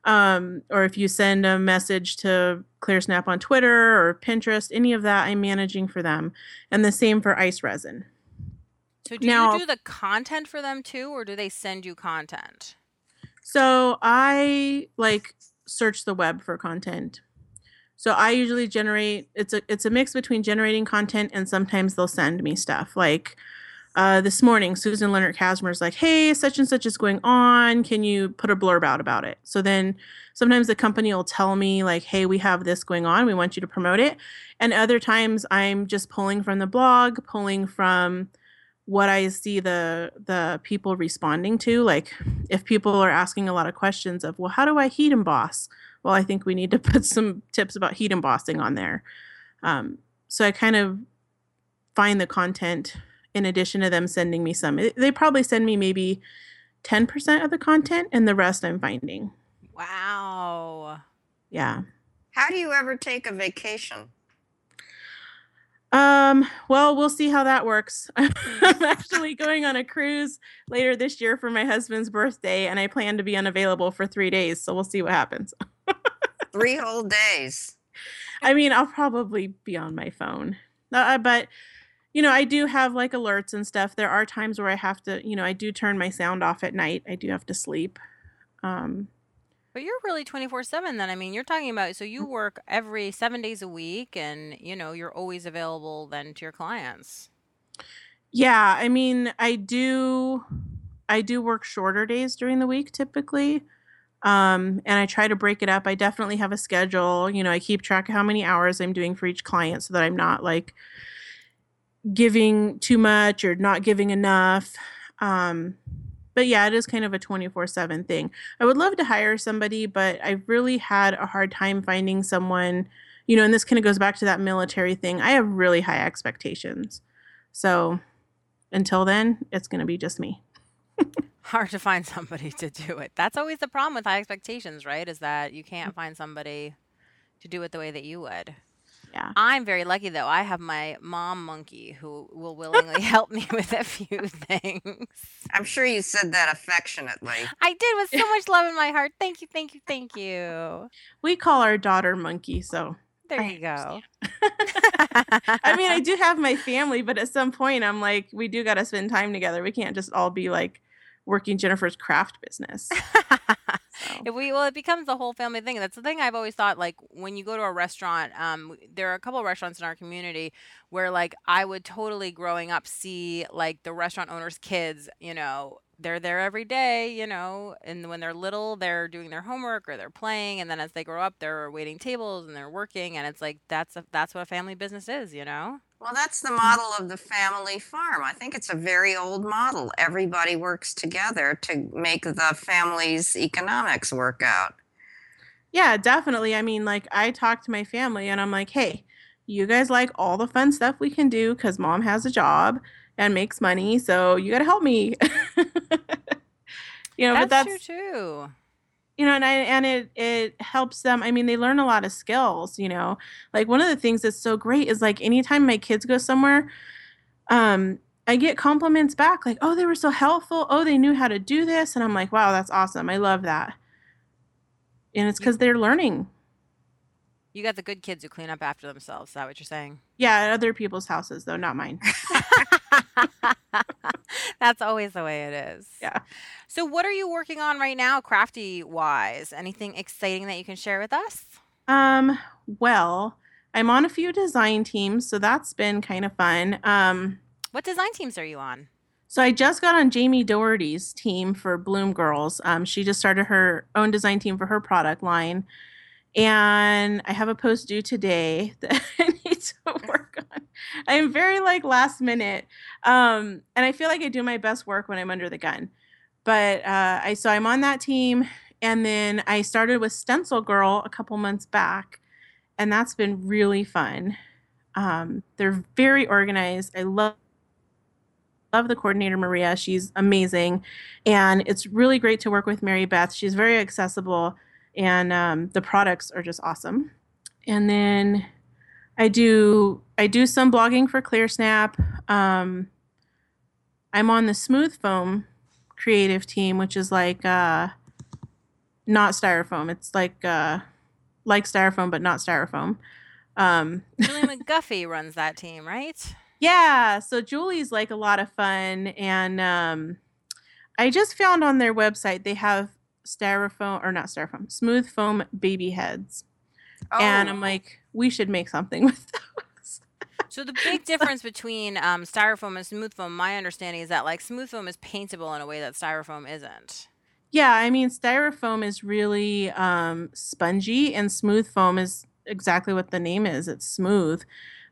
Um, or if you send a message to ClearSnap on Twitter or Pinterest, any of that, I'm managing for them, and the same for Ice Resin. So do Now- you do the content for them too, or do they send you content? So I like search the web for content. So I usually generate it's a it's a mix between generating content and sometimes they'll send me stuff. Like uh, this morning, Susan Leonard Casmer's like, "Hey, such and such is going on. Can you put a blurb out about it?" So then sometimes the company will tell me like, "Hey, we have this going on. We want you to promote it." And other times I'm just pulling from the blog, pulling from what I see the the people responding to. Like if people are asking a lot of questions of, well, how do I heat emboss? Well, I think we need to put some tips about heat embossing on there. Um, so I kind of find the content in addition to them sending me some. They probably send me maybe 10% of the content and the rest I'm finding. Wow. Yeah. How do you ever take a vacation? Um, well, we'll see how that works. I'm actually going on a cruise later this year for my husband's birthday, and I plan to be unavailable for three days. So we'll see what happens. Three whole days. I mean, I'll probably be on my phone, uh, but you know, I do have like alerts and stuff. There are times where I have to, you know, I do turn my sound off at night. I do have to sleep. Um, But you're really 24/7 then. I mean, you're talking about so you Mm. work every 7 days a week and, you know, you're always available then to your clients. yeah, I mean, I do, I do work shorter days during the week typically. Um, and I try to break it up. I definitely have a schedule. You know, I keep track of how many hours I'm doing for each client so that I'm not like giving too much or not giving enough. Um, but yeah, it is kind of a 24 7 thing. I would love to hire somebody, but I've really had a hard time finding someone, you know, and this kind of goes back to that military thing. I have really high expectations. So until then, it's going to be just me. Hard to find somebody to do it. That's always the problem with high expectations, right? Is that you can't mm. find somebody to do it the way that you would. Yeah. I'm very lucky though. I have my mom monkey who will willingly help me with a few things. I'm sure you said that affectionately. I did with so much love in my heart. Thank you, thank you, thank you. We call our daughter Monkey. So There I you go. I mean, I do have my family, but at some point, I'm like, we do got to spend time together. We can't just all be like working Jennifer's craft business. So. If we well, it becomes the whole family thing. That's the thing I've always thought. Like when you go to a restaurant, um, there are a couple of restaurants in our community where, like, I would totally growing up see like the restaurant owners' kids. You know, they're there every day. You know, and when they're little, they're doing their homework or they're playing, and then as they grow up, they're waiting tables and they're working, and it's like that's a, that's what a family business is. You know. Well, that's the mm. model of the family farm. I think it's a very old model. Everybody works together to make the family's economics work out. Yeah, definitely. I mean, like, I talk to my family and I'm like, hey, you guys like all the fun stuff we can do because mom has a job and makes money. So you got to help me. you know, that's, but that's true too. You know and I, and it it helps them i mean they learn a lot of skills you know? Like one of the things that's so great is like anytime my kids go somewhere um i get compliments back like oh they were so helpful. Oh they knew how to do this. And i'm like wow that's awesome. I love that. And it's because they're learning. You got the good kids who clean up after themselves. Is that what you're saying? yeah at other people's houses though not mine That's always the way it is. Yeah. So, what are you working on right now, crafty wise? Anything exciting that you can share with us? um well i'm on a few design teams so that's been kind of fun um What design teams are you on? So I just got on Jamie Dougherty's team for Bloom Girls. Um, she just started her own design team for her product line, and I have a post due today that I need to work on. I'm very like last minute, um, and I feel like I do my best work when I'm under the gun. But uh, I so I'm on that team, and then I started with Stencil Girl a couple months back, and that's been really fun. Um, they're very organized. I love love the coordinator Maria. She's amazing, and it's really great to work with Mary Beth. She's very accessible, and um, the products are just awesome. And then I do I do some blogging for ClearSnap. Um, I'm on the Smooth Foam creative team, which is like uh, not styrofoam. It's like uh, like styrofoam, but not styrofoam. Um, Julie McGuffee runs that team, right? Yeah, so Julie's like a lot of fun, and um, I just found on their website they have styrofoam or not styrofoam, smooth foam baby heads, Oh, and I'm like, we should make something with those. So the big difference between um, styrofoam and smooth foam, my understanding is that like smooth foam is paintable in a way that styrofoam isn't. Yeah, I mean, styrofoam is really um, spongy, and smooth foam is exactly what the name is. It's smooth.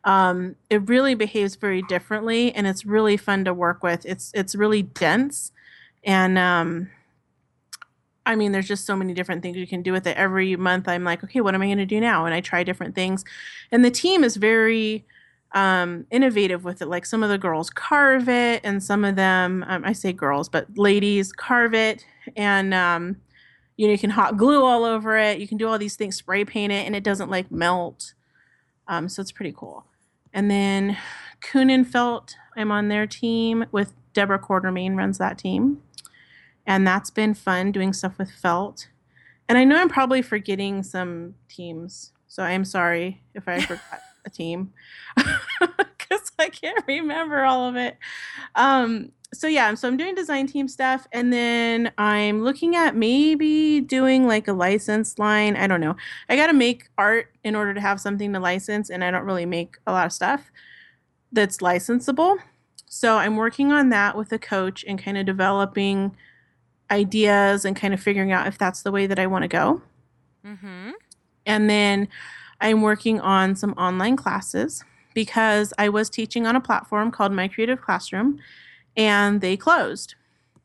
Um, it really behaves very differently, and it's really fun to work with. It's it's really dense, and um, I mean, there's just so many different things you can do with it. Every month, I'm like, okay, what am I going to do now? And I try different things, and the team is very um, innovative with it. Like some of the girls carve it, and some of them, um, I say girls, but ladies carve it, and um, you know, you can hot glue all over it. You can do all these things, spray paint it, and it doesn't like melt. Um, so it's pretty cool. And then Kunin Felt, I'm on their team with Deborah Quartermain runs that team. And that's been fun doing stuff with felt. And I know I'm probably forgetting some teams. So I'm sorry if I forgot a team because I can't remember all of it. Um, so yeah, so I'm doing design team stuff, and then I'm looking at maybe doing like a license line. I don't know. I got to make art in order to have something to license, and I don't really make a lot of stuff that's licensable. So I'm working on that with a coach and kind of developing ideas and kind of figuring out if that's the way that I want to go. Mm-hmm. And then I'm working on some online classes because I was teaching on a platform called My Creative Classroom and they closed.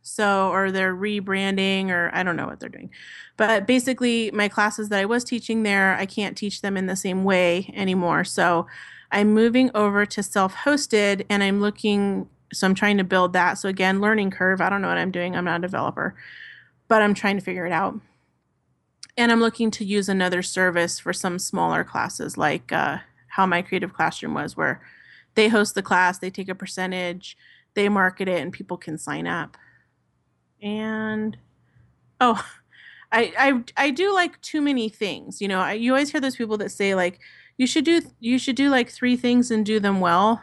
So, or they're rebranding, or I don't know what they're doing. But basically, my classes that I was teaching there, I can't teach them in the same way anymore. So, I'm moving over to self hosted and I'm looking, so I'm trying to build that. So, again, learning curve. I don't know what I'm doing. I'm not a developer, but I'm trying to figure it out and I'm looking to use another service for some smaller classes, like uh, how my creative classroom was, where they host the class, they take a percentage, they market it, and people can sign up. And oh, I I I do like too many things. You know, I, you always hear those people that say like you should do you should do like three things and do them well.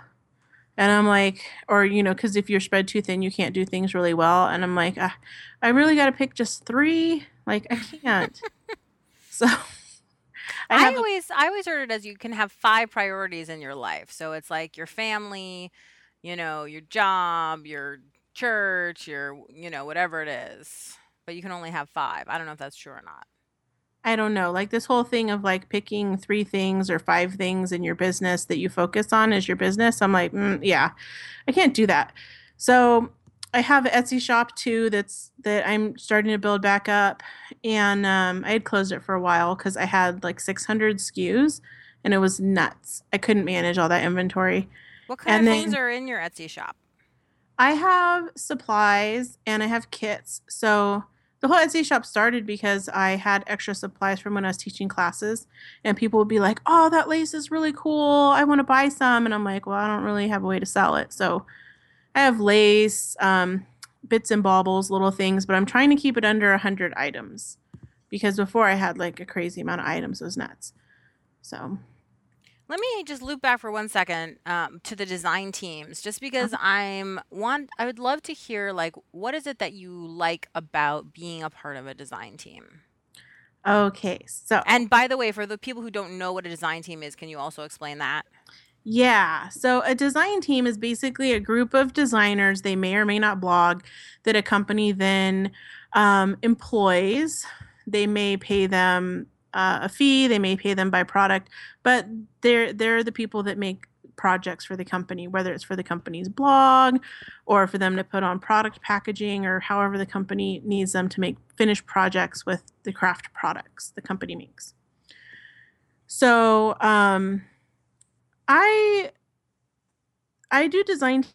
And I'm like, or you know, because if you're spread too thin, you can't do things really well. And I'm like, ah, I really got to pick just three. Like I can't. so I I, always I always heard it as you can have five priorities in your life. So it's like your family, you know, your job, your church, your you know, whatever it is. But you can only have five. I don't know if that's true or not. I don't know, like this whole thing of like picking three things or five things in your business that you focus on as your business. I'm like, mm, yeah, I can't do that. So I have an Etsy shop too that's that I'm starting to build back up, and um, I had closed it for a while because I had like 600 SKUs, and it was nuts. I couldn't manage all that inventory. What kind And of things are in your Etsy shop? I have supplies and I have kits. So the whole Etsy shop started because I had extra supplies from when I was teaching classes, and people would be like, "Oh, that lace is really cool. I want to buy some." And I'm like, "Well, I don't really have a way to sell it." So I have lace, um, bits and baubles, little things, but I'm trying to keep it under 100 items because before I had like a crazy amount of items. It was nuts. So Let me just loop back for one second um, to the design teams, just because I'm one. I would love to hear like what is it that you like about being a part of a design team. okay, so And by the way, for the people who don't know what a design team is, can you also explain that? Yeah. So a design team is basically a group of designers, they may or may not blog, that a company then um, employs. They may pay them uh, a fee, they may pay them by product, but they're they're the people that make projects for the company, whether it's for the company's blog or for them to put on product packaging or however the company needs them to make finished projects with the craft products the company makes. So um, I I do design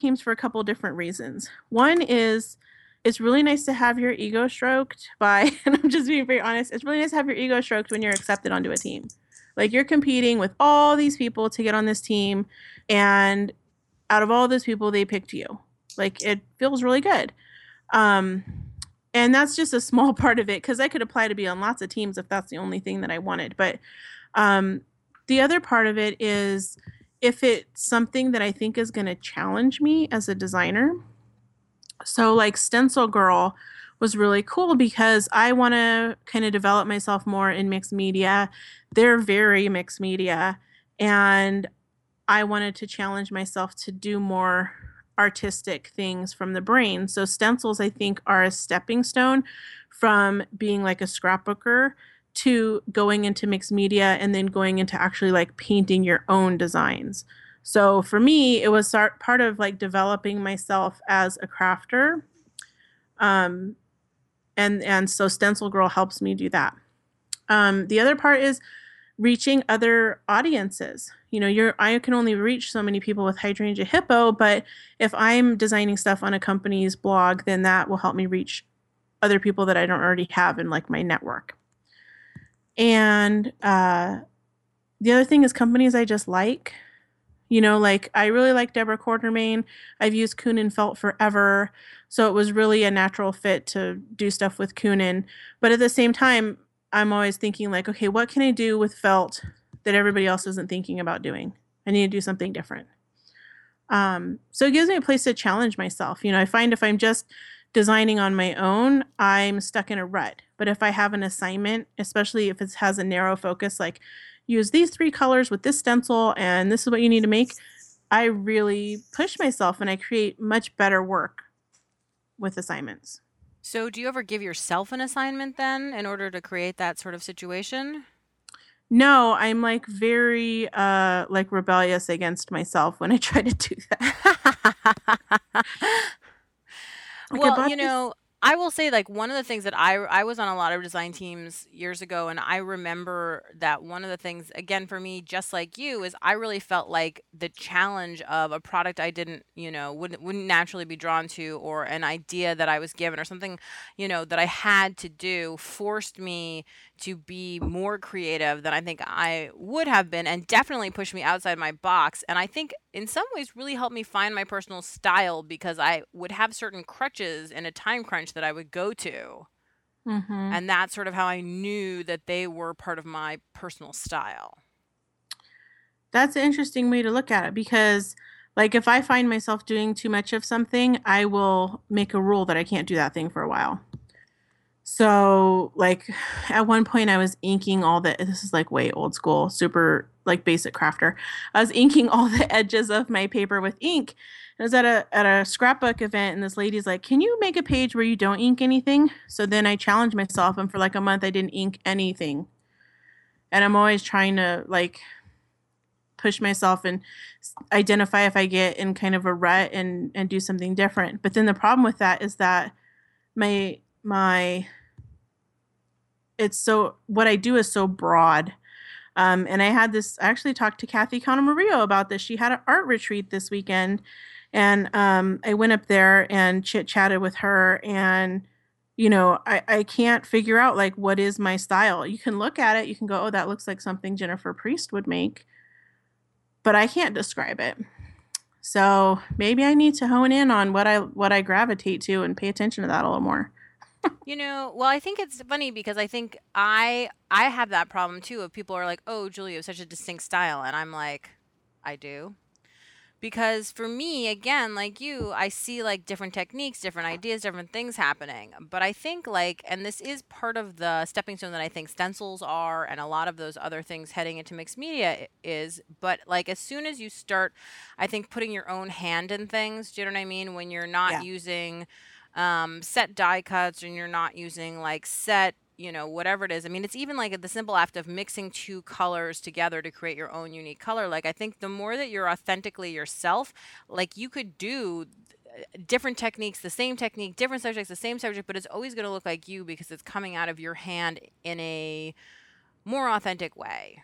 teams for a couple different reasons. One is it's really nice to have your ego stroked by and I'm just being very honest, it's really nice to have your ego stroked when you're accepted onto a team. Like you're competing with all these people to get on this team and out of all those people they picked you. Like it feels really good. Um and that's just a small part of it because I could apply to be on lots of teams if that's the only thing that I wanted. But um, the other part of it is if it's something that I think is going to challenge me as a designer. So, like Stencil Girl was really cool because I want to kind of develop myself more in mixed media. They're very mixed media. And I wanted to challenge myself to do more artistic things from the brain. So stencils, I think, are a stepping stone from being like a scrapbooker to going into mixed media and then going into actually like painting your own designs. So for me, it was part of like developing myself as a crafter. Um, and and so Stencil Girl helps me do that. Um, the other part is reaching other audiences. You know, you're I can only reach so many people with hydrangea hippo, but if I'm designing stuff on a company's blog, then that will help me reach other people that I don't already have in like my network. And uh, the other thing is companies I just like. You know, like I really like Deborah Quartermain. I've used Kunin felt forever. So it was really a natural fit to do stuff with Kunin. But at the same time, I'm always thinking like, okay, what can I do with felt that everybody else isn't thinking about doing? I need to do something different. Um, so it gives me a place to challenge myself. You know, I find if I'm just designing on my own, I'm stuck in a rut. But if I have an assignment, especially if it has a narrow focus, like use these three colors with this stencil and this is what you need to make, I really push myself and I create much better work with assignments. So, do you ever give yourself an assignment then in order to create that sort of situation? No, I'm like very uh like rebellious against myself when I try to do that. like well, you know, I will say like one of the things that I I was on a lot of design teams years ago and I remember that one of the things again for me just like you is I really felt like the challenge of a product I didn't, you know, wouldn't wouldn't naturally be drawn to or an idea that I was given or something, you know, that I had to do forced me to be more creative than I think I would have been and definitely pushed me outside my box. And I think in some ways really helped me find my personal style because I would have certain crutches in a time crunch that I would go to. Mm-hmm. And that's sort of how I knew that they were part of my personal style. That's an interesting way to look at it because, like, if I find myself doing too much of something, I will make a rule that I can't do that thing for a while. So, like, at one point, I was inking all the, this is like way old school, super like basic crafter. I was inking all the edges of my paper with ink. I was at a at a scrapbook event, and this lady's like, "Can you make a page where you don't ink anything?" So then I challenged myself, and for like a month, I didn't ink anything. And I'm always trying to like push myself and identify if I get in kind of a rut and and do something different. But then the problem with that is that my my it's so what I do is so broad. Um, and I had this. I actually talked to Kathy Mario about this. She had an art retreat this weekend, and um, I went up there and chit chatted with her. And you know, I, I can't figure out like what is my style. You can look at it, you can go, oh, that looks like something Jennifer Priest would make, but I can't describe it. So maybe I need to hone in on what I what I gravitate to and pay attention to that a little more you know, well, I think it's funny because I think I I have that problem too. Of people are like, "Oh, Julia, such a distinct style," and I'm like, "I do," because for me again like you i see like different techniques different ideas different things happening but i think like and this is part of the stepping stone that i think stencils are and a lot of those other things heading into mixed media is but like as soon as you start i think putting your own hand in things do you know what i mean when you're not Yeah. using um, set die cuts and you're not using like set you know whatever it is. I mean it's even like the simple act of mixing two colors together to create your own unique color. Like i think the more that you're authentically yourself like you could do uh, different techniques the same technique different subjects the same subject but it's always going to look like you because it's coming out of your hand in a more authentic way.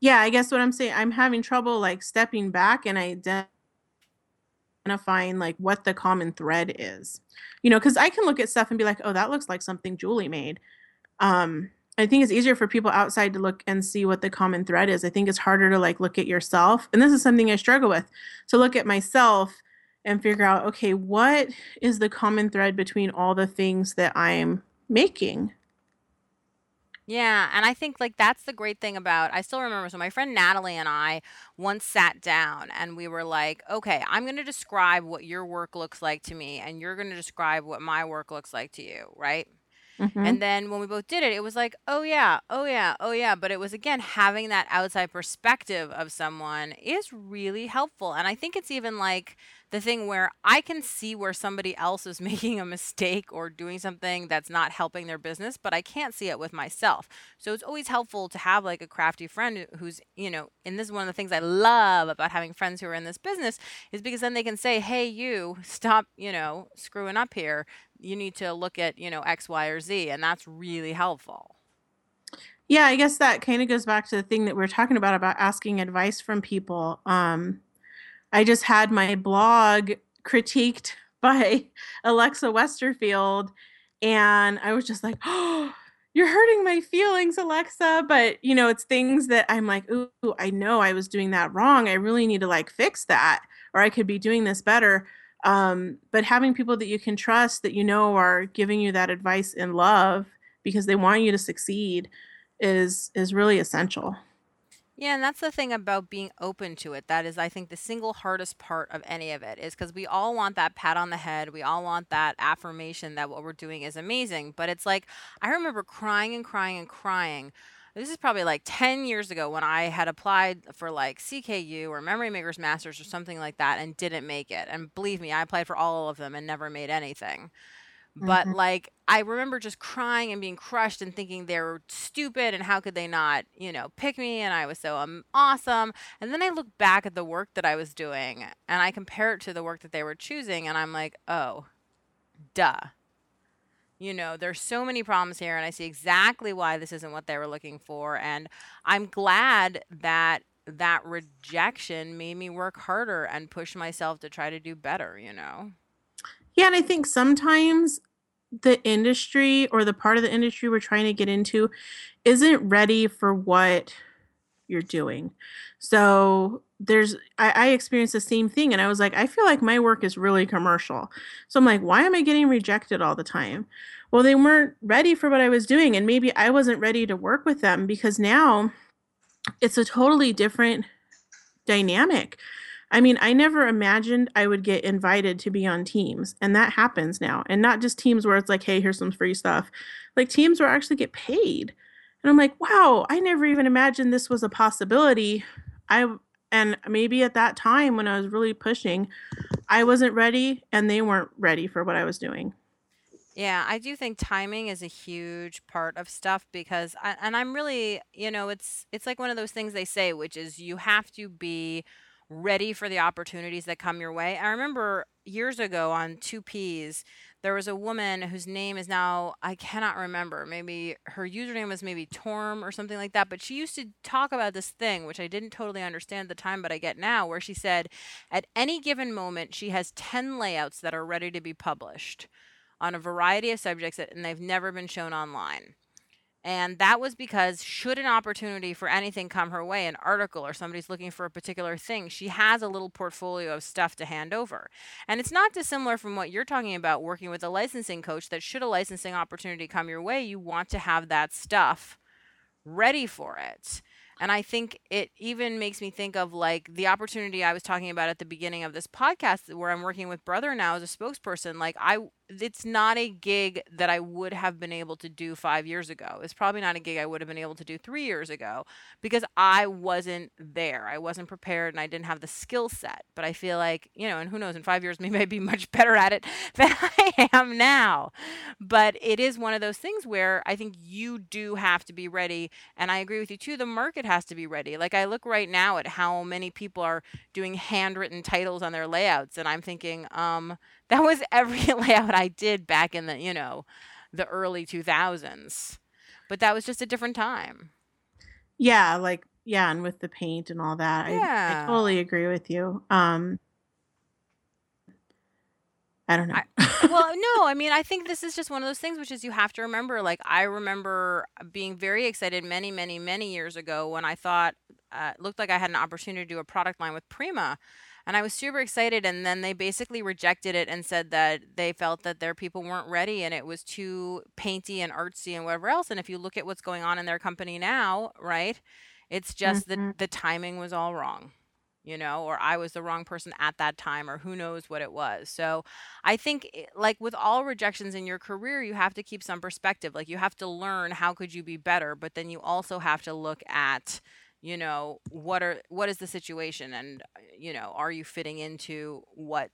Yeah, I guess what I'm saying, I'm having trouble like stepping back and ident- identifying like what the common thread is. You know, because I can look at stuff and be like, oh, that looks like something Julie made. Um, I think it's easier for people outside to look and see what the common thread is. I think it's harder to like look at yourself. And this is something I struggle with to look at myself and figure out, okay, what is the common thread between all the things that I'm making? Yeah, and I think like that's the great thing about I still remember so my friend Natalie and I once sat down and we were like, "Okay, I'm going to describe what your work looks like to me and you're going to describe what my work looks like to you, right?" Mhm. And then when we both did it, it was like, "Oh yeah, oh yeah, oh yeah," but it was again having that outside perspective of someone is really helpful. And I think it's even like the thing where I can see where somebody else is making a mistake or doing something that's not helping their business, but I can't see it with myself. So it's always helpful to have like a crafty friend who's, you know, and this is one of the things I love about having friends who are in this business is because then they can say, "Hey, you, stop, you know, screwing up here. You need to look at, you know, X, Y, or Z," and that's really helpful. Yeah, I guess that kind of goes back to the thing that we are talking about about asking advice from people. Um, I just had my blog critiqued by Alexa Westerfield, and I was just like, "Oh, you're hurting my feelings, Alexa." But you know, it's things that I'm like, "Ooh, I know I was doing that wrong. I really need to like fix that, or I could be doing this better." Um, but having people that you can trust, that you know are giving you that advice in love because they want you to succeed is is really essential. Yeah, and that's the thing about being open to it. That is, I think, the single hardest part of any of it is because we all want that pat on the head. We all want that affirmation that what we're doing is amazing. But it's like, I remember crying and crying and crying. This is probably like 10 years ago when I had applied for like CKU or Memory Makers Masters or something like that and didn't make it. And believe me, I applied for all of them and never made anything. But Mhm. like I remember just crying and being crushed and thinking they were stupid and how could they not, you know, pick me and I was so um, awesome. And then I look back at the work that I was doing and I compare it to the work that they were choosing and I'm like, "Oh, duh." You know, there's so many problems here and I see exactly why this isn't what they were looking for and I'm glad that that rejection made me work harder and push myself to try to do better, you know. Yeah, and I think sometimes the industry or the part of the industry we're trying to get into isn't ready for what you're doing. So there's I, I experienced the same thing and I was like, I feel like my work is really commercial. So I'm like, why am I getting rejected all the time? Well, they weren't ready for what I was doing, and maybe I wasn't ready to work with them because now it's a totally different dynamic. I mean, I never imagined I would get invited to be on teams, and that happens now. And not just teams where it's like, hey, here's some free stuff, like teams where I actually get paid. And I'm like, wow, I never even imagined this was a possibility. I and maybe at that time when I was really pushing, I wasn't ready and they weren't ready for what I was doing. Yeah, I do think timing is a huge part of stuff because I, and I'm really, you know, it's it's like one of those things they say which is you have to be ready for the opportunities that come your way. I remember years ago on 2Peas there was a woman whose name is now I cannot remember. Maybe her username was maybe Torm or something like that, but she used to talk about this thing which I didn't totally understand at the time but I get now where she said at any given moment she has 10 layouts that are ready to be published on a variety of subjects that, and they've never been shown online. And that was because, should an opportunity for anything come her way, an article or somebody's looking for a particular thing, she has a little portfolio of stuff to hand over. And it's not dissimilar from what you're talking about working with a licensing coach, that should a licensing opportunity come your way, you want to have that stuff ready for it. And I think it even makes me think of like the opportunity I was talking about at the beginning of this podcast where I'm working with Brother now as a spokesperson. Like I it's not a gig that I would have been able to do 5 years ago. It's probably not a gig I would have been able to do 3 years ago because I wasn't there. I wasn't prepared and I didn't have the skill set. But I feel like, you know, and who knows in 5 years maybe I'd be much better at it than I am now. But it is one of those things where I think you do have to be ready and I agree with you too the market has to be ready. Like I look right now at how many people are doing handwritten titles on their layouts and I'm thinking um that was every layout I did back in the, you know, the early 2000s. But that was just a different time. Yeah, like yeah, and with the paint and all that. I, I totally agree with you. Um I don't know. I, well, no, I mean, I think this is just one of those things, which is you have to remember. Like, I remember being very excited many, many, many years ago when I thought uh, it looked like I had an opportunity to do a product line with Prima. And I was super excited. And then they basically rejected it and said that they felt that their people weren't ready and it was too painty and artsy and whatever else. And if you look at what's going on in their company now, right, it's just that Mhm. the timing was all wrong. You know, or I was the wrong person at that time, or who knows what it was. So, I think like with all rejections in your career, you have to keep some perspective. Like you have to learn how could you be better, but then you also have to look at, you know, what are what is the situation and uh, you know, are you fitting into what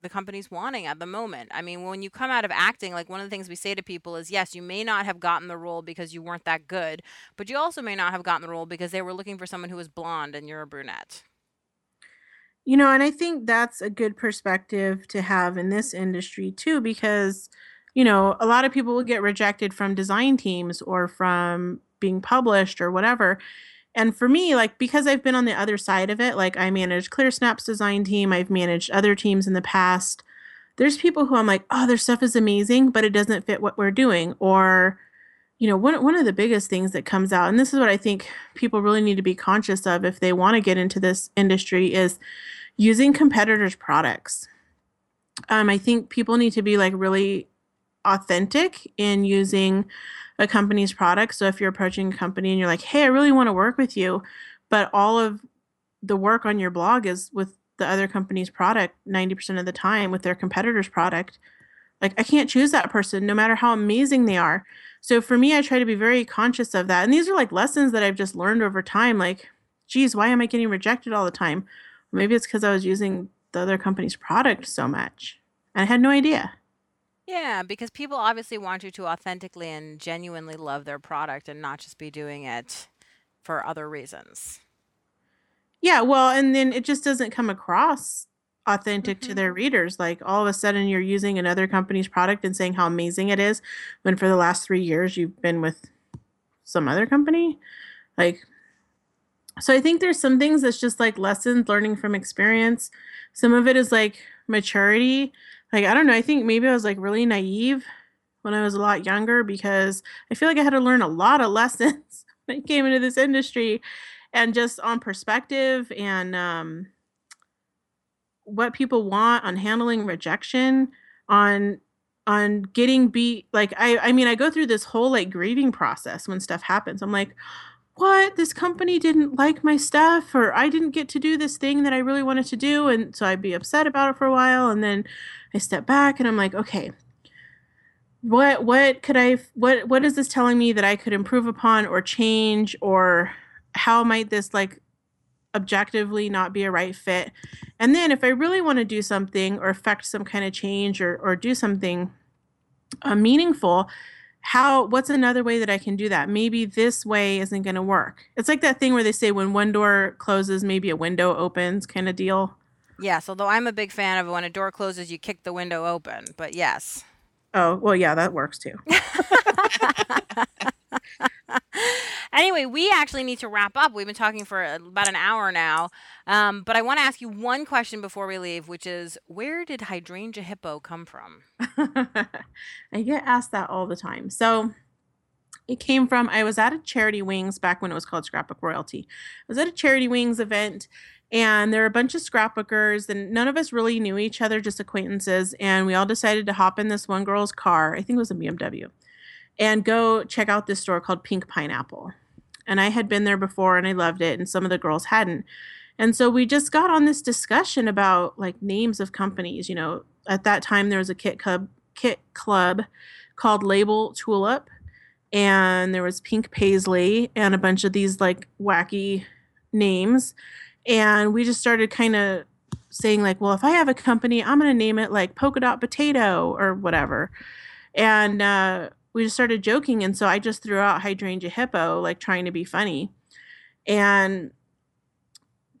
the company's wanting at the moment. I mean, when you come out of acting, like one of the things we say to people is yes, you may not have gotten the role because you weren't that good, but you also may not have gotten the role because they were looking for someone who was blonde and you're a brunette. You know, and I think that's a good perspective to have in this industry too, because, you know, a lot of people will get rejected from design teams or from being published or whatever. And for me, like, because I've been on the other side of it, like, I managed ClearSnap's design team, I've managed other teams in the past. There's people who I'm like, oh, their stuff is amazing, but it doesn't fit what we're doing. Or, you know, one, one of the biggest things that comes out, and this is what I think people really need to be conscious of if they want to get into this industry, is using competitors' products. Um, I think people need to be like really authentic in using a company's product. So if you're approaching a company and you're like, hey, I really want to work with you, but all of the work on your blog is with the other company's product 90% of the time with their competitor's product, like I can't choose that person no matter how amazing they are. So for me, I try to be very conscious of that. And these are like lessons that I've just learned over time. Like, geez, why am I getting rejected all the time? Maybe it's because I was using the other company's product so much. And I had no idea. Yeah, because people obviously want you to authentically and genuinely love their product and not just be doing it for other reasons. Yeah, well, and then it just doesn't come across authentic to hmm their readers. Like all of a sudden you're using another company's product and saying how amazing it is when for the last three years you've been with some other company. Like, so I think there's some things that's just like lessons learning from experience. Some of it is like maturity. Like, I don't know, I think maybe I was like really naive when I was a lot younger because I feel like I had to learn a lot of lessons when I came into this industry and just on perspective and um, what people want on handling rejection on on getting beat like i i mean i go through this whole like grieving process when stuff happens. I'm like what? This company didn't like my stuff or i didn't get to do this thing that i really wanted to do. And so i'd be upset about it for a while and then i step back and i'm like okay what what could i what what is this telling me that i could improve upon or change? Or how might this like objectively not be a right fit? And then if i really want to do something or affect some kind of change or or do something uh, meaningful how what's another way that i can do that? Maybe this way isn't going to work. It's like that thing where they say when one door closes maybe a window opens kind of deal Yes, although I'm a big fan of when a door closes, you kick the window open. But yes. oh well yeah that works too anyway, we actually need to wrap up. We've been talking for about an hour now. Um, but I want to ask you one question before we leave, which is where did hydrangea hippo come from? i get asked that all the time so it came from i was at a charity wings back when it was called scrapbook royalty i was at a charity wings event and there were a bunch of scrapbookers and none of us really knew each other just acquaintances and we all decided to hop in this one girl's car i think it was a bmw and go check out this store called pink pineapple and I had been there before and I loved it, and some of the girls hadn't. And so we just got on this discussion about like names of companies. You know, at that time there was a kit club, kit club called Label Tulip, and there was Pink Paisley and a bunch of these like wacky names. And we just started kind of saying like, well, if I have a company, I'm going to name it like Polka Dot Potato or whatever. And uh, we just started joking. And so I just threw out Hydrangea Hippo, like trying to be funny. And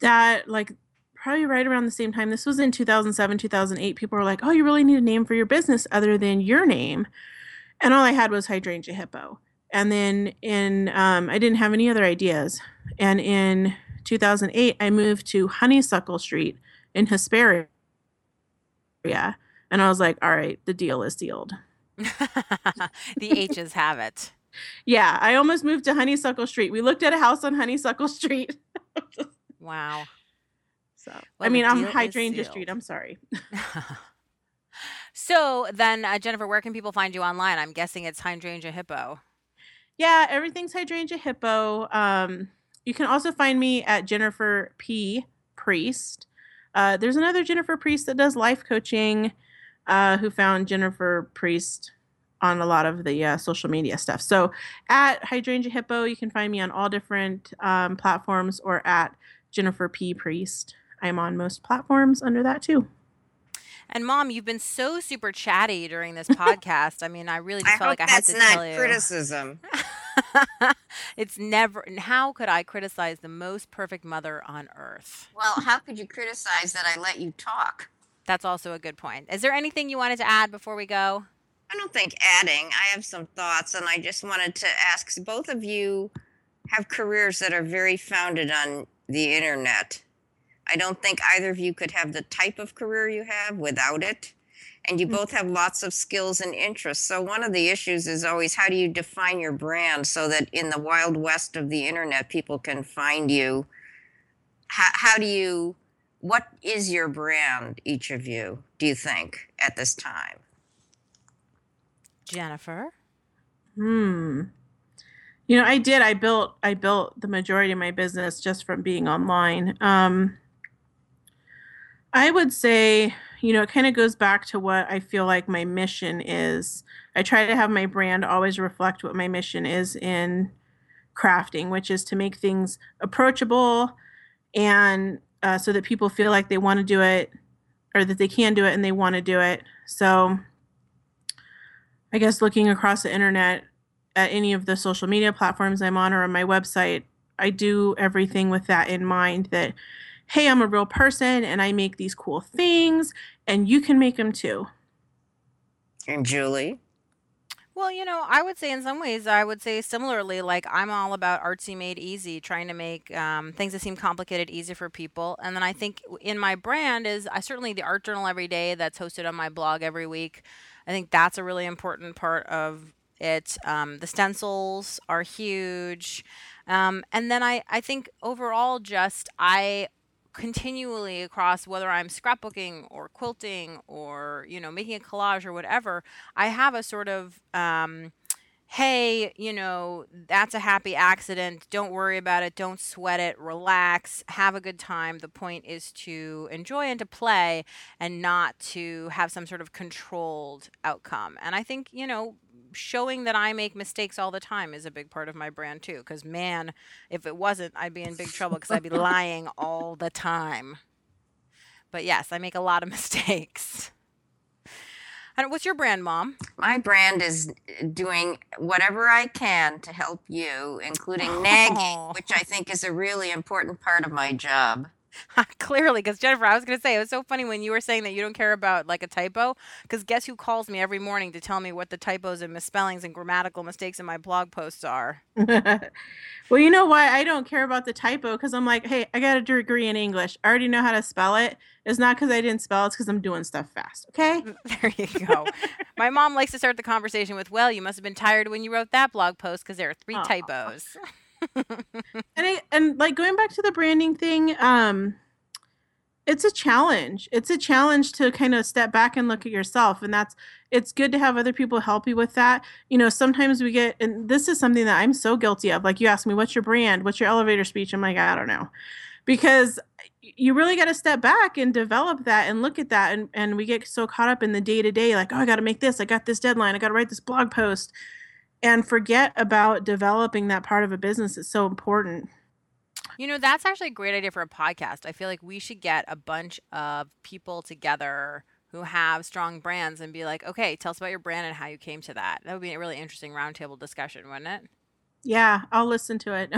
that, like, probably right around the same time, this was in 2007, 2008, people were like, oh, you really need a name for your business other than your name. And all I had was Hydrangea Hippo. And then in, um, I didn't have any other ideas. And in 2008, I moved to Honeysuckle Street in Hesperia. And I was like, all right, the deal is sealed. the H's have it. Yeah, I almost moved to Honeysuckle Street. We looked at a house on Honeysuckle Street. wow. So, well, I mean, I'm Hydrangea Street. I'm sorry. so then, uh, Jennifer, where can people find you online? I'm guessing it's Hydrangea Hippo. Yeah, everything's Hydrangea Hippo. Um, you can also find me at Jennifer P. Priest. Uh, there's another Jennifer Priest that does life coaching uh, who found Jennifer Priest on a lot of the uh, social media stuff. So at Hydrangea Hippo, you can find me on all different um, platforms or at Jennifer P. Priest. I'm on most platforms under that too. And mom, you've been so super chatty during this podcast. I mean, I really just I felt like I had to tell you. That's not criticism. it's never. How could I criticize the most perfect mother on earth? Well, how could you criticize that I let you talk? That's also a good point. Is there anything you wanted to add before we go? I don't think adding. I have some thoughts, and I just wanted to ask both of you have careers that are very founded on the internet. I don't think either of you could have the type of career you have without it. And you mm. both have lots of skills and interests. So, one of the issues is always how do you define your brand so that in the wild west of the internet, people can find you? How, how do you what is your brand, each of you, do you think, at this time? Jennifer? Hmm. You know, I did. I built I built the majority of my business just from being online. Um I would say, you know, it kind of goes back to what I feel like my mission is. I try to have my brand always reflect what my mission is in crafting, which is to make things approachable and uh, so that people feel like they want to do it or that they can do it and they want to do it. So I guess looking across the internet at any of the social media platforms I'm on or on my website, I do everything with that in mind that, hey, I'm a real person and I make these cool things and you can make them too. And Julie? Well, you know, I would say in some ways, I would say similarly, like I'm all about artsy made easy, trying to make um, things that seem complicated easy for people. And then I think in my brand is I certainly the art journal every day that's hosted on my blog every week. I think that's a really important part of it. Um, the stencils are huge. Um, and then I, I think overall, just I continually across whether I'm scrapbooking or quilting or you know making a collage or whatever, I have a sort of um, hey, you know, that's a happy accident. Don't worry about it. Don't sweat it. Relax. Have a good time. The point is to enjoy and to play and not to have some sort of controlled outcome. And I think, you know, showing that I make mistakes all the time is a big part of my brand too. Because, man, if it wasn't, I'd be in big trouble because I'd be lying all the time. But yes, I make a lot of mistakes. And what's your brand, Mom? My brand is doing whatever I can to help you, including nagging, which I think is a really important part of my job. Clearly, because Jennifer, I was going to say it was so funny when you were saying that you don't care about like a typo. Because guess who calls me every morning to tell me what the typos and misspellings and grammatical mistakes in my blog posts are? well, you know why I don't care about the typo? Because I'm like, hey, I got a degree in English. I already know how to spell it. It's not because I didn't spell it. It's because I'm doing stuff fast. Okay. Mm, there you go. my mom likes to start the conversation with, "Well, you must have been tired when you wrote that blog post because there are three Aww. typos." And I, and like going back to the branding thing, um, it's a challenge. It's a challenge to kind of step back and look at yourself. And that's, it's good to have other people help you with that. You know, sometimes we get, and this is something that I'm so guilty of. Like you ask me, what's your brand? What's your elevator speech? I'm like, I don't know. Because you really got to step back and develop that and look at that. And, and we get so caught up in the day to day, like, oh, I got to make this. I got this deadline. I got to write this blog post and forget about developing that part of a business. It's so important. You know, that's actually a great idea for a podcast. I feel like we should get a bunch of people together who have strong brands and be like, okay, tell us about your brand and how you came to that. That would be a really interesting roundtable discussion, wouldn't it? Yeah, I'll listen to it.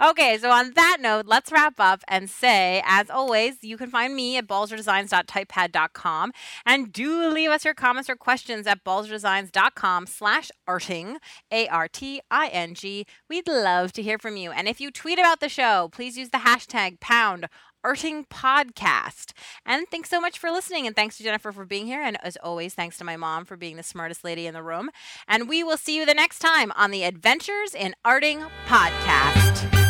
okay, so on that note, let's wrap up and say, as always, you can find me at balzerdesigns.typepad.com and do leave us your comments or questions at balzerdesigns.com slash arting, A-R-T-I-N-G. We'd love to hear from you. And if you tweet about the show, please use the hashtag pound Arting Podcast. And thanks so much for listening. And thanks to Jennifer for being here. And as always, thanks to my mom for being the smartest lady in the room. And we will see you the next time on the Adventures in Arting Podcast.